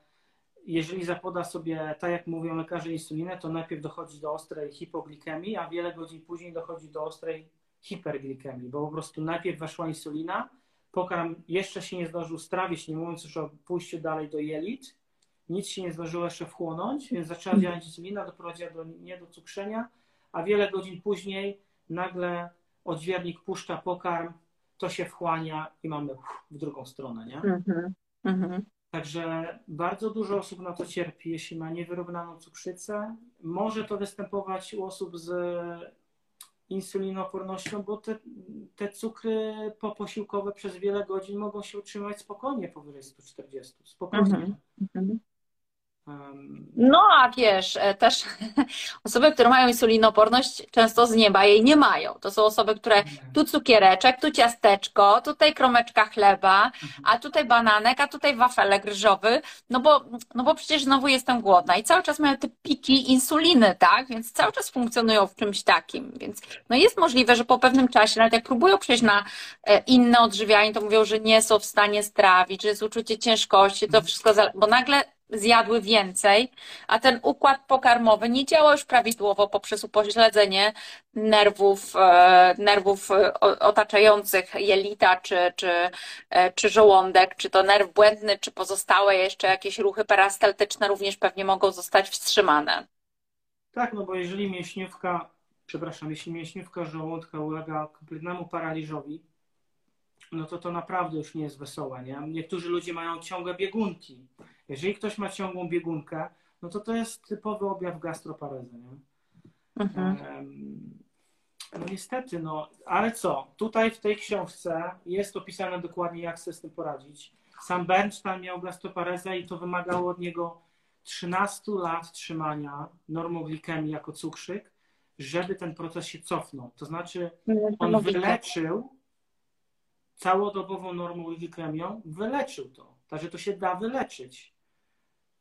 jeżeli zapoda sobie, tak jak mówią lekarze, insulinę, to najpierw dochodzi do ostrej hipoglikemii, a wiele godzin później dochodzi do ostrej hiperglikemii, bo po prostu najpierw weszła insulina, pokarm jeszcze się nie zdążył strawić, nie mówiąc już o pójściu dalej do jelit, nic się nie zdążyło jeszcze wchłonąć, więc zaczęła mhm. działać insulina, doprowadziła do niedocukrzenia, a wiele godzin później nagle odźwiernik puszcza pokarm, to się wchłania i mamy w drugą stronę, nie? Mhm. Mhm. Także bardzo dużo osób na to cierpi, jeśli ma niewyrównaną cukrzycę. Może to występować u osób z insulinopornością, bo te, te cukry poposiłkowe przez wiele godzin mogą się utrzymać spokojnie powyżej 140. Spokojnie. Mhm. No a wiesz, e, też osoby, które mają insulinoporność, często z nieba jej nie mają. To są osoby, które tu cukiereczek, tu ciasteczko, tutaj kromeczka chleba, mhm. a tutaj bananek, a tutaj wafelek ryżowy, no bo, no bo przecież znowu jestem głodna i cały czas mają te piki insuliny, tak? Więc cały czas funkcjonują w czymś takim. Więc no jest możliwe, że po pewnym czasie, nawet jak próbują przejść na e, inne odżywianie, to mówią, że nie są w stanie strawić, że jest uczucie ciężkości, to mhm. wszystko, bo nagle zjadły więcej, a ten układ pokarmowy nie działa już prawidłowo poprzez upośledzenie nerwów, e, nerwów e, otaczających jelita, czy, czy, e, czy żołądek, czy to nerw błędny, czy pozostałe jeszcze jakieś ruchy perystaltyczne również pewnie mogą zostać wstrzymane. Tak, no bo jeżeli mięśniówka, przepraszam, jeśli mięśniówka żołądka ulega kompletnemu paraliżowi, no to to naprawdę już nie jest wesołe, nie? Niektórzy ludzie mają ciągłe biegunki. Jeżeli ktoś ma ciągłą biegunkę, no to to jest typowy objaw gastroparezy, nie? Mhm. No niestety, no, ale co? Tutaj w tej książce jest opisane dokładnie, jak sobie z tym poradzić. Sam Bernstein miał gastroparezę i to wymagało od niego 13 lat trzymania normoglikemii jako cukrzyk, żeby ten proces się cofnął. To znaczy, on wyleczył całodobową normoglikemią, wyleczył to. Także to się da wyleczyć.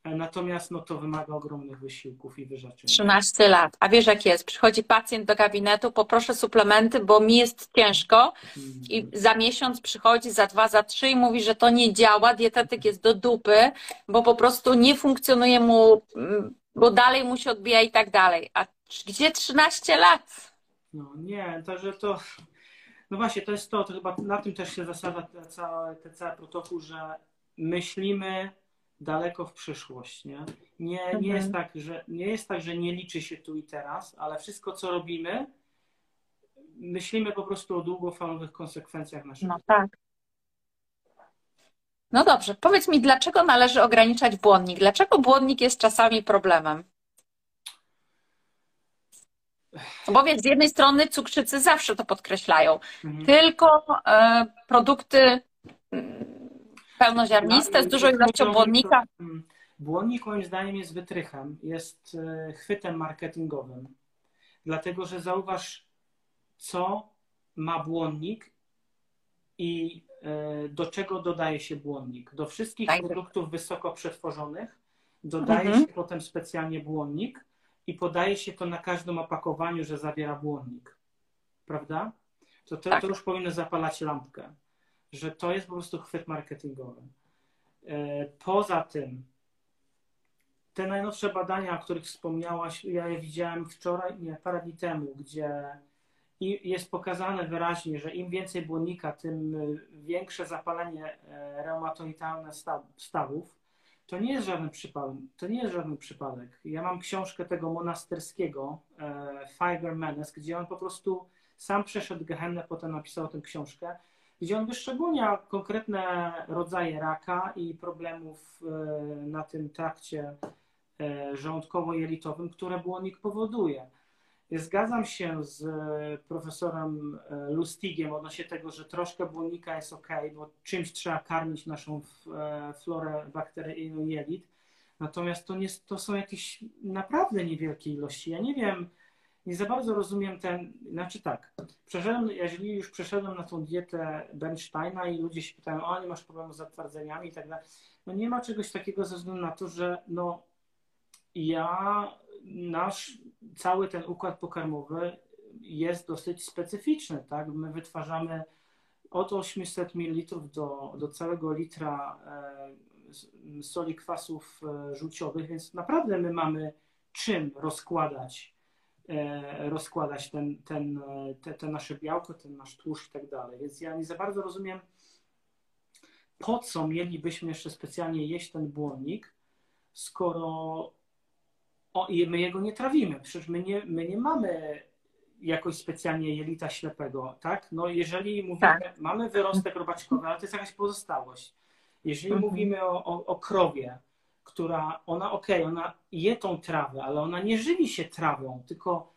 Natomiast no, to wymaga ogromnych wysiłków i wyrzeczeń. 13 lat. A wiesz jak jest? Przychodzi pacjent do gabinetu, poproszę suplementy, bo mi jest ciężko i mhm. za miesiąc przychodzi, za dwa, za trzy i mówi, że to nie działa, dietetyk jest do dupy, bo po prostu nie funkcjonuje mu, mm, bo dalej mu się odbija i tak dalej. A gdzie 13 lat? No nie, także to... No właśnie, to jest to, to chyba na tym też się zasada ten cały, ten cały protokół, że myślimy daleko w przyszłość. Nie, nie, mhm. nie, jest tak, że, nie jest tak, że nie liczy się tu i teraz, ale wszystko, co robimy, myślimy po prostu o długofalowych konsekwencjach naszego. No tak. No dobrze, powiedz mi, dlaczego należy ograniczać błonnik? Dlaczego błonnik jest czasami problemem? Bo wiesz, z jednej strony cukrzycy zawsze to podkreślają, mhm. tylko e, produkty mm, pełnoziarniste, z dużą ilością błonnika. Mm, błonnik moim zdaniem jest wytrychem, jest e, chwytem marketingowym. Dlatego, że zauważ, co ma błonnik i e, do czego dodaje się błonnik. Do wszystkich tak. produktów wysoko przetworzonych dodaje mhm. się potem specjalnie błonnik i podaje się to na każdym opakowaniu, że zawiera błonnik. Prawda? To, to, tak. to już powinno zapalać lampkę że to jest po prostu chwyt marketingowy. E, poza tym, te najnowsze badania, o których wspomniałaś, ja je widziałem wczoraj, nie, parę dni temu, gdzie jest pokazane wyraźnie, że im więcej błonnika, tym większe zapalenie reumatoidalne stawów. To nie jest żaden przypadek. To nie jest żaden przypadek. Ja mam książkę tego monasterskiego, Fiber Menes, gdzie on po prostu sam przeszedł Gehennę, potem napisał tę książkę, gdzie on wyszczególnia konkretne rodzaje raka i problemów na tym trakcie żołądkowo-jelitowym, które błonnik powoduje. Zgadzam się z e, profesorem e, Lustigiem odnośnie tego, że troszkę błonnika jest ok, bo czymś trzeba karmić naszą e, florę bakteryjną jelit. Natomiast to, nie, to są jakieś naprawdę niewielkie ilości. Ja nie wiem, nie za bardzo rozumiem ten, znaczy tak, przeszedłem, jeżeli już przeszedłem na tą dietę Bernsteina i ludzie się pytają, o nie masz problemu z zatwardzeniami i tak dalej, no nie ma czegoś takiego ze względu na to, że no ja nasz cały ten układ pokarmowy jest dosyć specyficzny, tak? My wytwarzamy od 800 ml do, do całego litra e, soli kwasów e, żółciowych, więc naprawdę my mamy czym rozkładać, rozkładać ten, ten, te, te nasze białko, ten nasz tłuszcz i tak dalej. Więc ja nie za bardzo rozumiem, po co mielibyśmy jeszcze specjalnie jeść ten błonnik, skoro o, i my jego nie trawimy. Przecież my nie, my nie mamy jakoś specjalnie jelita ślepego, tak? No jeżeli mówimy, tak. mamy wyrostek robaczkowy, ale to jest jakaś pozostałość. Jeżeli mhm. mówimy o, o, o, krowie, która, ona okej, okay, ona je tą trawę, ale ona nie żywi się trawą, tylko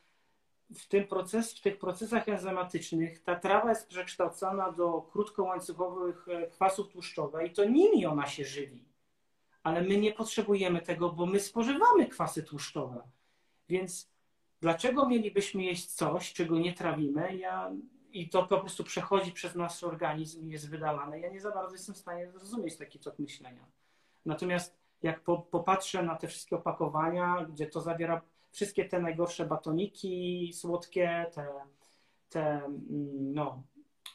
w, tym proces, w tych procesach enzymatycznych ta trawa jest przekształcona do krótkołańcuchowych e, kwasów tłuszczowych i to nimi ona się żywi ale my nie potrzebujemy tego, bo my spożywamy kwasy tłuszczowe. Więc dlaczego mielibyśmy jeść coś, czego nie trawimy ja, i to po prostu przechodzi przez nasz organizm i jest wydalane? Ja nie za bardzo jestem w stanie zrozumieć taki tok myślenia. Natomiast jak po, popatrzę na te wszystkie opakowania, gdzie to zawiera wszystkie te najgorsze batoniki słodkie, te, te mm, no,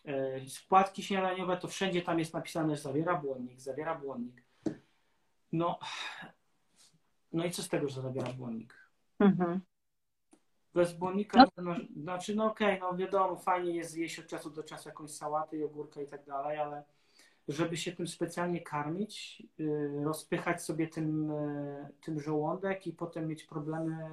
e, składki śniadaniowe, to wszędzie tam jest napisane, że zawiera błonnik, zawiera błonnik. No, no i co z tego, że zabiera błonnik? Mhm. Bez błonnika, no. No, znaczy, no okej, okay, no wiadomo, fajnie jest zjeść od czasu do czasu jakąś sałatę, jogurkę i tak dalej, ale żeby się tym specjalnie karmić, yy, rozpychać sobie tym, yy, tym żołądek i potem mieć problemy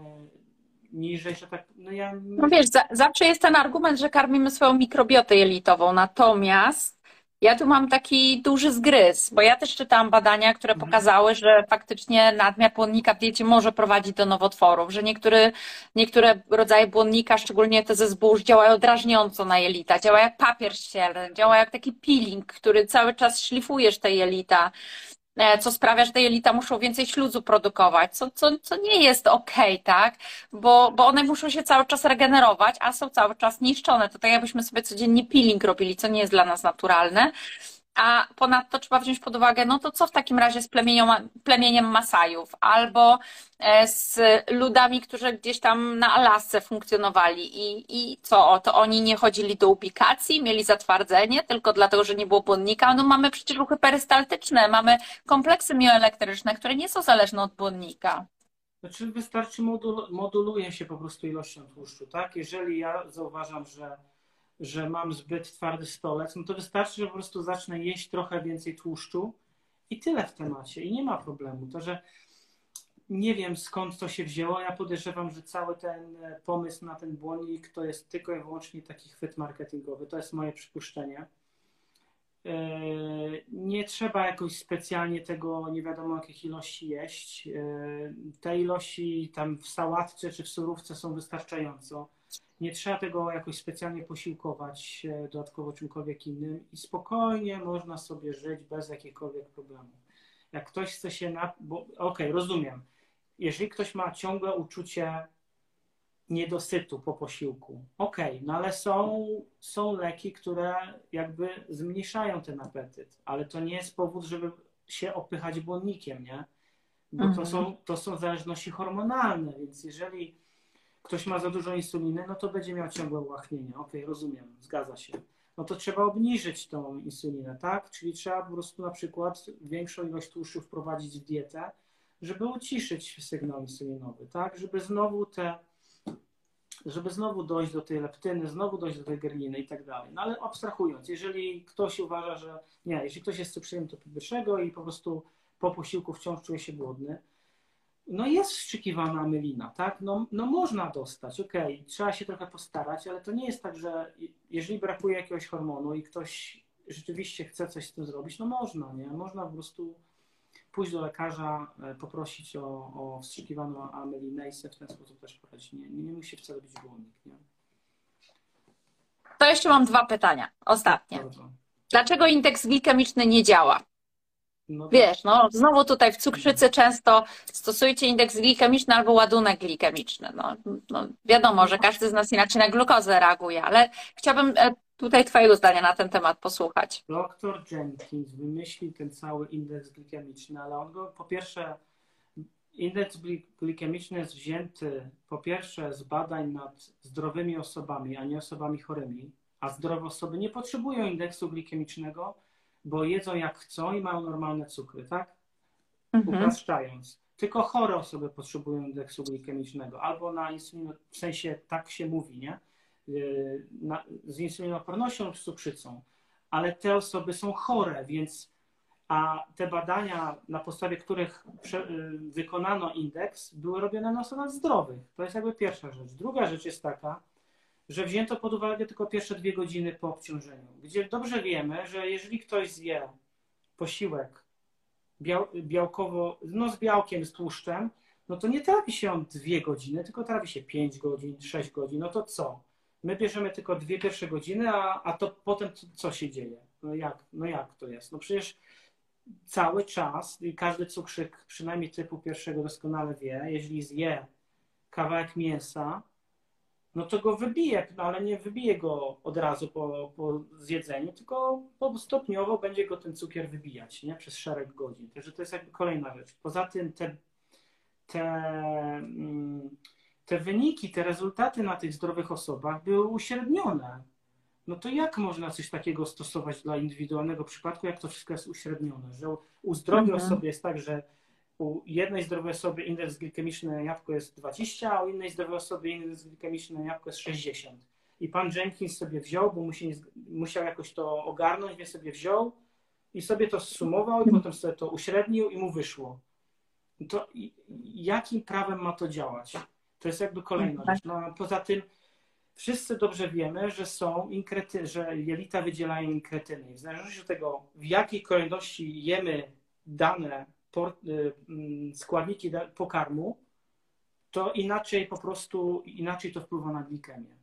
niżej, że tak, no ja... No wiesz, za, zawsze jest ten argument, że karmimy swoją mikrobiotę jelitową, natomiast ja tu mam taki duży zgryz, bo ja też czytałam badania, które mhm. pokazały, że faktycznie nadmiar błonnika w diecie może prowadzić do nowotworów, że niektóre, niektóre rodzaje błonnika, szczególnie te ze zbóż, działają drażniąco na jelita, działa jak papier ścielny, działa jak taki peeling, który cały czas szlifujesz te jelita. E, co sprawia, że te jelita muszą więcej śluzu produkować, co, co, co nie jest ok, tak? Bo, bo one muszą się cały czas regenerować, a są cały czas niszczone. To tak jakbyśmy sobie codziennie peeling robili, co nie jest dla nas naturalne. A ponadto trzeba wziąć pod uwagę, no to co w takim razie z plemieniem Masajów albo e, z ludami, którzy gdzieś tam na Alasce funkcjonowali i, i co, to oni nie chodzili do ubikacji, mieli zatwardzenie tylko dlatego, że nie było błonnika. No mamy przecież ruchy perystaltyczne, mamy kompleksy mioelektryczne, które nie są zależne od błonnika. Znaczy wystarczy modul, moduluje się po prostu ilością tłuszczu, tak? Jeżeli ja zauważam, że że mam zbyt twardy stolec, no to wystarczy, że po prostu zacznę jeść trochę więcej tłuszczu i tyle w temacie. I nie ma problemu. To, że nie wiem skąd to się wzięło. Ja podejrzewam, że cały ten e, pomysł na ten błonnik to jest tylko i wyłącznie taki chwyt marketingowy. To jest moje przypuszczenie. E, nie trzeba jakoś specjalnie tego nie wiadomo jakich ilości jeść. E, te ilości tam w sałatce czy w surówce są wystarczająco. Nie trzeba tego jakoś specjalnie posiłkować dodatkowo czymkolwiek innym i spokojnie można sobie żyć bez jakichkolwiek problemów. Jak ktoś chce się na. Okej, okay, rozumiem. Jeżeli ktoś ma ciągłe uczucie niedosytu po posiłku, okej, okay, no ale są, są leki, które jakby zmniejszają ten apetyt, ale to nie jest powód, żeby się opychać błonnikiem, nie? Bo mhm. to, są, to są zależności hormonalne, więc jeżeli ktoś ma za dużo insuliny, no to będzie miał ciągłe ułachnienie. Ok, rozumiem, zgadza się. No to trzeba obniżyć tą insulinę, tak? Czyli trzeba po prostu na przykład większą ilość tłuszczu wprowadzić w dietę, żeby uciszyć sygnał insulinowy, tak? Żeby znowu te, żeby znowu dojść do tej leptyny, znowu dojść do tej gerliny i tak dalej. No ale abstrahując, jeżeli ktoś uważa, że nie, jeśli ktoś jest cukrzykiem typu pierwszego i po prostu po posiłku wciąż czuje się głodny, no jest wstrzykiwana amylina, tak? No, no można dostać, okej, okay. trzeba się trochę postarać, ale to nie jest tak, że jeżeli brakuje jakiegoś hormonu i ktoś rzeczywiście chce coś z tym zrobić, no można, nie? Można po prostu pójść do lekarza, e, poprosić o, o wstrzykiwaną amylinę i sobie w ten sposób też poradzić. Nie, nie, nie musi wcale być głodnik, nie? To jeszcze mam dwa pytania, ostatnie. Dlaczego indeks glikemiczny nie działa? No Wiesz, no znowu tutaj w cukrzycy często stosujcie indeks glikemiczny albo ładunek glikemiczny. No, no, wiadomo, że każdy z nas inaczej na glukozę reaguje, ale chciałabym e, tutaj Twojego zdania na ten temat posłuchać. Doktor Jenkins wymyślił ten cały indeks glikemiczny, ale on go po pierwsze, indeks glikemiczny jest wzięty po pierwsze z badań nad zdrowymi osobami, a nie osobami chorymi, a zdrowe osoby nie potrzebują indeksu glikemicznego, bo jedzą jak chcą i mają normalne cukry, tak? Mhm. Upraszczając. Tylko chore osoby potrzebują indeksu glikemicznego albo na insulinę, w sensie tak się mówi, nie? Y, na, z insulinopornością lub z cukrzycą, ale te osoby są chore, więc a te badania, na podstawie których prze, y, wykonano indeks, były robione na osobach zdrowych. To jest jakby pierwsza rzecz. Druga rzecz jest taka, że wzięto pod uwagę tylko pierwsze dwie godziny po obciążeniu, gdzie dobrze wiemy, że jeżeli ktoś zje posiłek biał, białkowo, no z białkiem, z tłuszczem, no to nie trafi się on dwie godziny, tylko trafi się pięć godzin, sześć godzin. No to co? My bierzemy tylko dwie pierwsze godziny, a, a to potem co się dzieje? No jak, no jak to jest? No przecież cały czas i każdy cukrzyk, przynajmniej typu pierwszego doskonale wie, jeśli zje kawałek mięsa, no to go wybije, no ale nie wybije go od razu po, po zjedzeniu, tylko stopniowo będzie go ten cukier wybijać nie? przez szereg godzin. Także to jest jakby kolejna rzecz. Poza tym te, te, mm, te wyniki, te rezultaty na tych zdrowych osobach były uśrednione. No to jak można coś takiego stosować dla indywidualnego przypadku, jak to wszystko jest uśrednione? Że u zdrowej mhm. osoby jest tak, że u jednej zdrowej osoby indeks glikemiczny na jabłko jest 20, a u innej zdrowej osoby indeks glikemiczny na jabłko jest 60. I pan Jenkins sobie wziął, bo musi, musiał jakoś to ogarnąć, więc sobie wziął i sobie to zsumował i potem sobie to uśrednił i mu wyszło. To jakim prawem ma to działać? To jest jakby kolejna rzecz. No, poza tym wszyscy dobrze wiemy, że są inkrety, że jelita wydzielają inkretyny. W zależności od tego, w jakiej kolejności jemy dane składniki pokarmu, to inaczej po prostu, inaczej to wpływa na glikemię.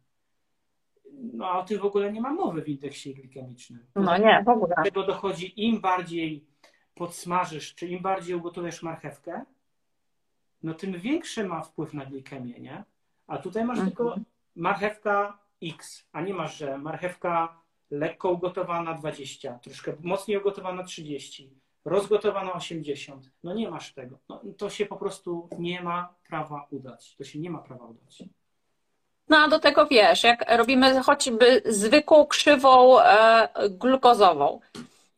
No a o tym w ogóle nie ma mowy w indeksie glikemicznym. No nie, w ogóle. Do tego dochodzi im bardziej podsmażysz, czy im bardziej ugotujesz marchewkę, no tym większy ma wpływ na glikemię, nie? A tutaj masz mhm. tylko marchewka X, a nie masz, że marchewka lekko ugotowana 20, troszkę mocniej ugotowana 30, rozgotowano 80. No nie masz tego. No, to się po prostu nie ma prawa udać. To się nie ma prawa udać. No a do tego wiesz, jak robimy choćby zwykłą krzywą e, glukozową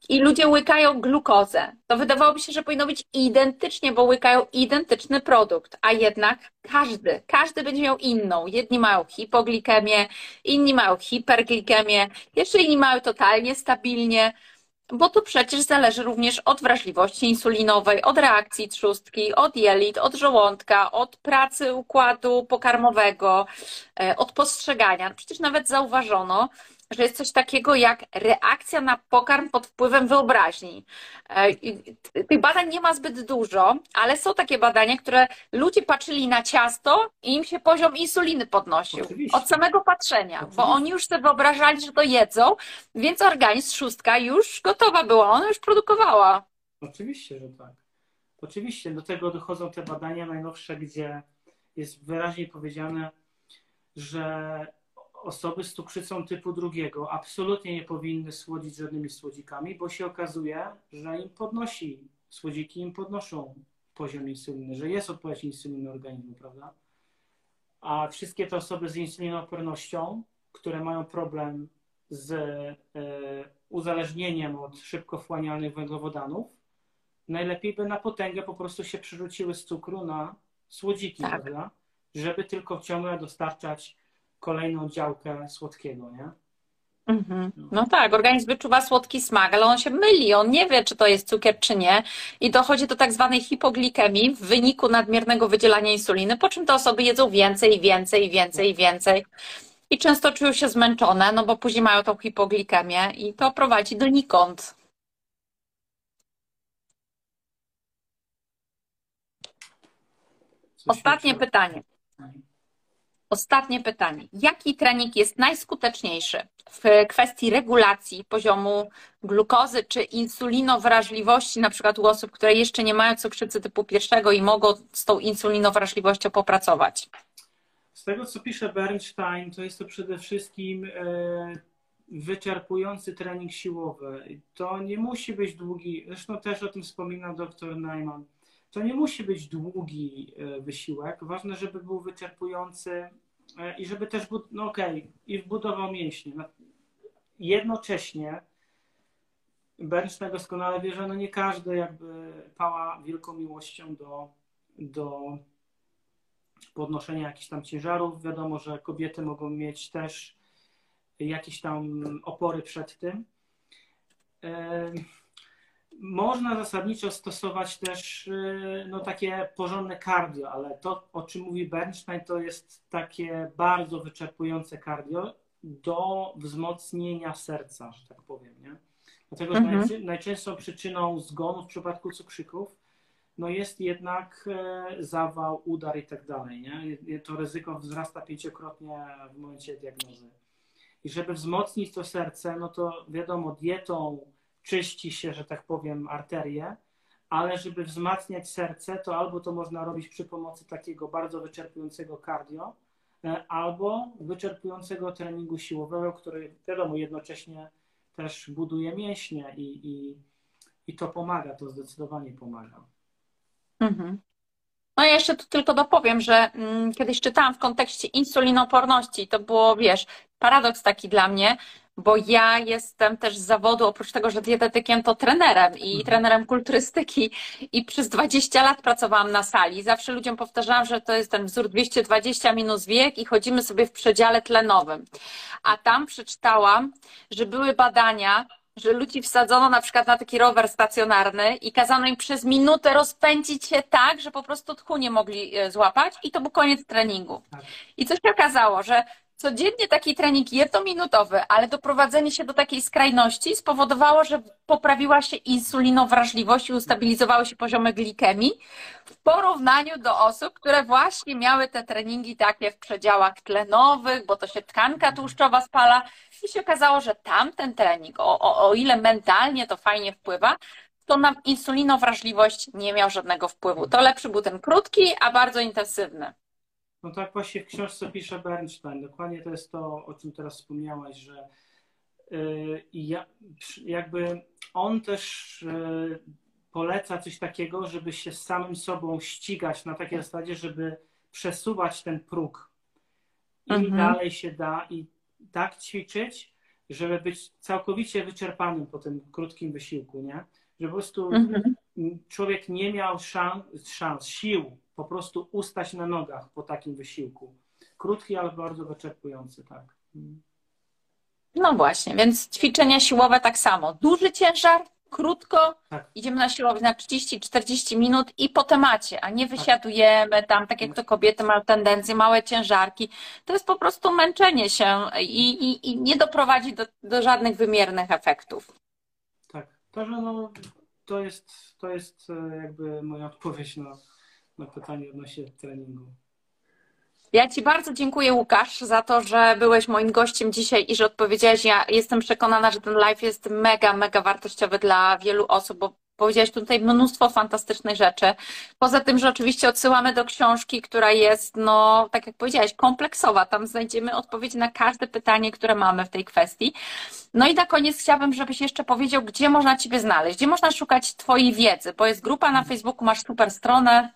i ludzie łykają glukozę, to wydawałoby się, że powinno być identycznie, bo łykają identyczny produkt, a jednak każdy, każdy będzie miał inną. Jedni mają hipoglikemię, inni mają hiperglikemię, jeszcze inni mają totalnie stabilnie. Bo to przecież zależy również od wrażliwości insulinowej, od reakcji trzustki, od jelit, od żołądka, od pracy układu pokarmowego, e, od postrzegania. Przecież nawet zauważono, że jest coś takiego jak reakcja na pokarm pod wpływem wyobraźni. E, tych badań nie ma zbyt dużo, ale są takie badania, które ludzie patrzyli na ciasto i im się poziom insuliny podnosił. Oczywiście. Od samego patrzenia, Oczywiście. bo oni już sobie wyobrażali, że to jedzą, więc organizm, szóstka już gotowa była, ona już produkowała. Oczywiście, że tak. Oczywiście, do tego dochodzą te badania najnowsze, gdzie jest wyraźnie powiedziane, że osoby z cukrzycą typu drugiego absolutnie nie powinny słodzić żadnymi słodzikami, bo się okazuje, że im podnosi, słodziki im podnoszą poziom insuliny, że jest odpowiedź insuliny organizmu, prawda? A wszystkie te osoby z insulinoopornością, które mają problem z e, uzależnieniem od szybko wchłanialnych węglowodanów, najlepiej by na potęgę po prostu się przerzuciły z cukru na słodziki, tak. prawda? Żeby tylko ciągle dostarczać kolejną działkę słodkiego, nie? Mhm. No tak, organizm wyczuwa słodki smak, ale on się myli, on nie wie, czy to jest cukier, czy nie. I dochodzi do tak zwanej hipoglikemii w wyniku nadmiernego wydzielania insuliny, po czym te osoby jedzą więcej, więcej, więcej, więcej. I często czują się zmęczone, no bo później mają tą hipoglikemię i to prowadzi do nikąd. Ostatnie pytanie. Ostatnie pytanie. Jaki trening jest najskuteczniejszy w kwestii regulacji poziomu glukozy czy insulinowrażliwości, na przykład u osób, które jeszcze nie mają cukrzycy typu pierwszego i mogą z tą insulinowrażliwością popracować? Z tego, co pisze Bernstein, to jest to przede wszystkim e, wyczerpujący trening siłowy. To nie musi być długi, zresztą też o tym wspominał dr Najman. To nie musi być długi e, wysiłek. Ważne, żeby był wyczerpujący e, i żeby też, no okej, okay, i wbudował mięśnie. No, jednocześnie Bernstein doskonale wie, że no nie każdy jakby pała wielką miłością do, do podnoszenia jakichś tam ciężarów. Wiadomo, że kobiety mogą mieć też jakieś tam opory przed tym. Można zasadniczo stosować też no, takie porządne cardio, ale to, o czym mówi Bernstein, to jest takie bardzo wyczerpujące cardio do wzmocnienia serca, że tak powiem. Nie? Dlatego, mhm. najczęstszą przyczyną zgonu w przypadku cukrzyków no jest jednak e, zawał, udar i tak dalej. Nie? To ryzyko wzrasta pięciokrotnie w momencie diagnozy. I żeby wzmocnić to serce, no to wiadomo, dietą czyści się, że tak powiem, arterie, ale żeby wzmacniać serce, to albo to można robić przy pomocy takiego bardzo wyczerpującego cardio, e, albo wyczerpującego treningu siłowego, który wiadomo jednocześnie też buduje mięśnie i, i, i to pomaga, to zdecydowanie pomaga. Mhm. No i jeszcze tu tylko dopowiem, że mm, kiedyś czytałam w kontekście insulinoporności, to było, wiesz, paradoks taki dla mnie, bo ja jestem też z zawodu, oprócz tego, że dietetykiem, to trenerem i mhm. trenerem kulturystyki i przez 20 lat pracowałam na sali. Zawsze ludziom powtarzałam, że to jest ten wzór 220 minus wiek i chodzimy sobie w przedziale tlenowym. A tam przeczytałam, że były badania, że ludzi wsadzono na przykład na taki rower stacjonarny i kazano im przez minutę rozpędzić się tak, że po prostu tchu nie mogli e, złapać i to był koniec treningu. Tak. I co się okazało, że codziennie taki trening jednominutowy, ale doprowadzenie się do takiej skrajności spowodowało, że poprawiła się insulinowrażliwość i ustabilizowały się poziomy glikemii w porównaniu do osób, które właśnie miały te treningi takie w przedziałach tlenowych, bo to się tkanka tłuszczowa spala i się okazało, że tamten trening, o, o, o ile mentalnie to fajnie wpływa, to na insulinowrażliwość nie miał żadnego wpływu. To lepszy był ten krótki, a bardzo intensywny. No tak właśnie w książce pisze Bernstein. Dokładnie to jest to, o czym teraz wspomniałaś, że yy, jakby on też yy, poleca coś takiego, żeby się z samym sobą ścigać na takiej zasadzie, żeby przesuwać ten próg. Im mhm. dalej się da i tak ćwiczyć, żeby być całkowicie wyczerpanym po tym krótkim wysiłku, nie? Że po prostu mhm. człowiek nie miał szans, szans, sił po prostu ustać na nogach po takim wysiłku. Krótki, ale bardzo wyczerpujący, tak. No właśnie, więc ćwiczenia siłowe tak samo. Duży ciężar, krótko, tak. idziemy na siłownię na 30-40 minut i po temacie, a nie tak. wysiadujemy tam, tak jak to kobiety mają tendencję, małe ciężarki. To jest po prostu męczenie się i, i, i nie doprowadzi do, do żadnych wymiernych efektów. Tak, to, że no, to, jest, to jest e, jakby moja odpowiedź na na pytanie odnośnie treningu. Ja Ci bardzo dziękuję, Łukasz, za to, że byłeś moim gościem dzisiaj i że odpowiedziałeś. Ja jestem przekonana, że ten live jest mega, mega wartościowy dla wielu osób, bo powiedziałeś tutaj mnóstwo fantastycznych rzeczy. Poza tym, że oczywiście odsyłamy do książki, która jest, no, tak jak powiedziałeś, kompleksowa. Tam znajdziemy odpowiedzi na każde pytanie, które mamy w tej kwestii. No i na koniec chciałabym, żebyś jeszcze powiedział, gdzie można Ciebie znaleźć, gdzie można szukać Twojej wiedzy, bo jest grupa na Facebooku, masz super stronę.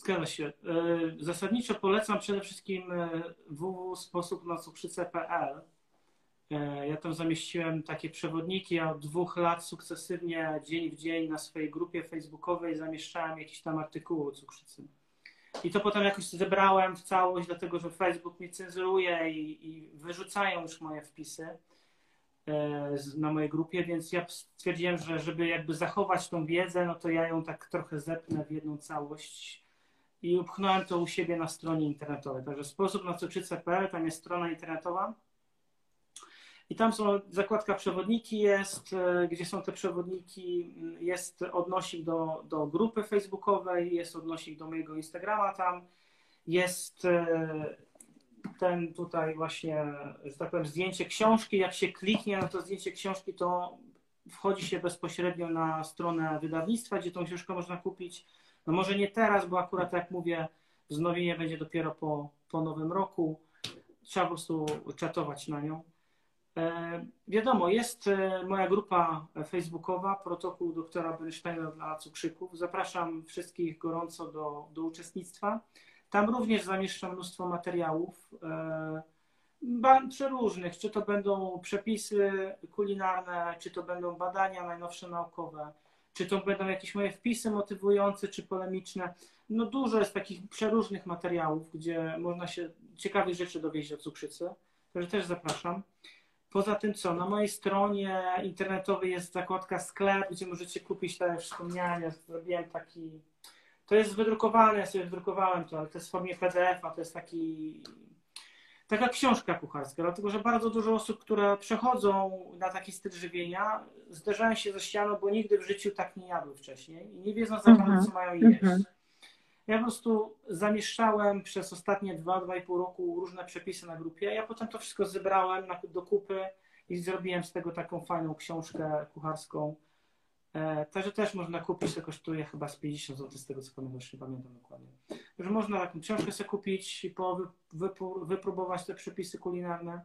Zgadza się. E, zasadniczo polecam przede wszystkim e, www.sposobnacukrzycę.pl. E, ja tam zamieściłem takie przewodniki. Ja od dwóch lat sukcesywnie, dzień w dzień na swojej grupie facebookowej zamieszczałem jakieś tam artykuły o cukrzycy. I to potem jakoś zebrałem w całość, dlatego że Facebook mnie cenzuruje i, i wyrzucają już moje wpisy na mojej grupie, więc ja stwierdziłem, że żeby jakby zachować tą wiedzę, no to ja ją tak trochę zepnę w jedną całość i upchnąłem to u siebie na stronie internetowej. Także sposób na cukrzycę.pl, tam jest strona internetowa i tam są zakładka przewodniki jest, e, gdzie są te przewodniki, jest odnosik do, do grupy facebookowej, jest odnosik do mojego Instagrama tam, jest e, ten tutaj właśnie, że tak powiem, zdjęcie książki. Jak się kliknie na to zdjęcie książki, to wchodzi się bezpośrednio na stronę wydawnictwa, gdzie tą książkę można kupić. No może nie teraz, bo akurat jak mówię, wznowienie będzie dopiero po, po nowym roku. Trzeba po prostu czatować na nią. E, wiadomo, jest e, moja grupa facebookowa, protokół doktora Bernsteina dla cukrzyków. Zapraszam wszystkich gorąco do, do uczestnictwa. Tam również zamieszczam mnóstwo materiałów e, przeróżnych, czy to będą przepisy kulinarne, czy to będą badania najnowsze naukowe, czy to będą jakieś moje wpisy motywujące, czy polemiczne. No dużo jest takich przeróżnych materiałów, gdzie można się ciekawych rzeczy dowiedzieć o cukrzycy. Także też zapraszam. Poza tym co, na mojej stronie internetowej jest zakładka sklep, gdzie możecie kupić, jak wspomniałem, ja zrobiłem taki, to jest wydrukowane, ja sobie wydrukowałem to, ale to jest w formie PDF-a, to jest taki, taka książka kucharska, dlatego że bardzo dużo osób, które przechodzą na taki styl żywienia, zderzają się ze ścianą, bo nigdy w życiu tak nie jadły wcześniej i nie wiedzą za bardzo, mhm. co mają jeść. Mhm. Ja po prostu zamieszczałem przez ostatnie 2-2,5 roku różne przepisy na grupie. Ja potem to wszystko zebrałem do kupy i zrobiłem z tego taką fajną książkę kucharską. E, także też można kupić, to kosztuje chyba z 50 zł, z tego co pamiętam, nie pamiętam dokładnie. Także można taką książkę sobie kupić i po, wypróbować te przepisy kulinarne.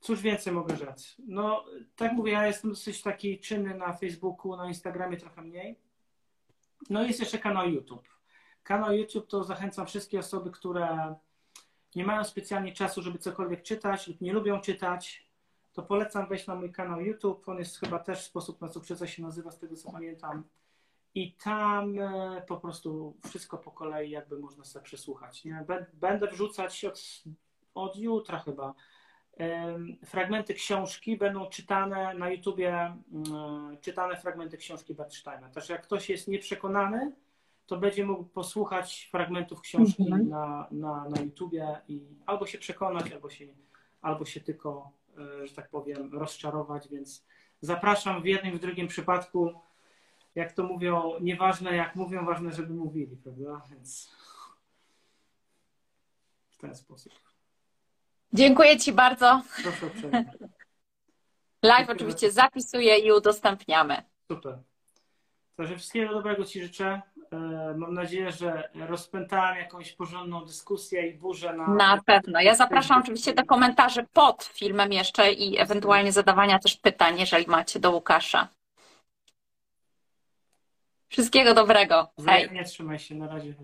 Cóż więcej mogę rzec? No, tak mówię, ja jestem dosyć taki czynny na Facebooku, na Instagramie trochę mniej. No jest jeszcze kanał YouTube. Kanał YouTube to zachęcam wszystkie osoby, które nie mają specjalnie czasu, żeby cokolwiek czytać lub nie lubią czytać, to polecam wejść na mój kanał YouTube. On jest chyba też sposób na cukrzycę się nazywa, z tego co pamiętam. I tam e, po prostu wszystko po kolei jakby można sobie przesłuchać. Nie? Będę wrzucać od, od jutra chyba. Fragmenty książki będą czytane na YouTubie, mm, czytane fragmenty książki Bernsteina. Także jak ktoś jest nieprzekonany, to będzie mógł posłuchać fragmentów książki mhm. na, na, na YouTubie i albo się przekonać, albo się, albo się tylko, że tak powiem, rozczarować, więc zapraszam w jednym, w drugim przypadku. Jak to mówią, nieważne jak mówią, ważne, żeby mówili, prawda? Więc w ten sposób. Dziękuję Ci bardzo. Proszę uprzejmie. Live Dziękuję oczywiście zapisuję i udostępniamy. Super. Także wszystkiego dobrego Ci życzę. E, mam nadzieję, że rozpętałem jakąś porządną dyskusję i burzę na. Na pewno. Ja zapraszam oczywiście do komentarzy pod filmem jeszcze i ewentualnie zadawania też pytań, jeżeli macie do Łukasza. Wszystkiego dobrego. Hej. Nie trzymaj się, na razie.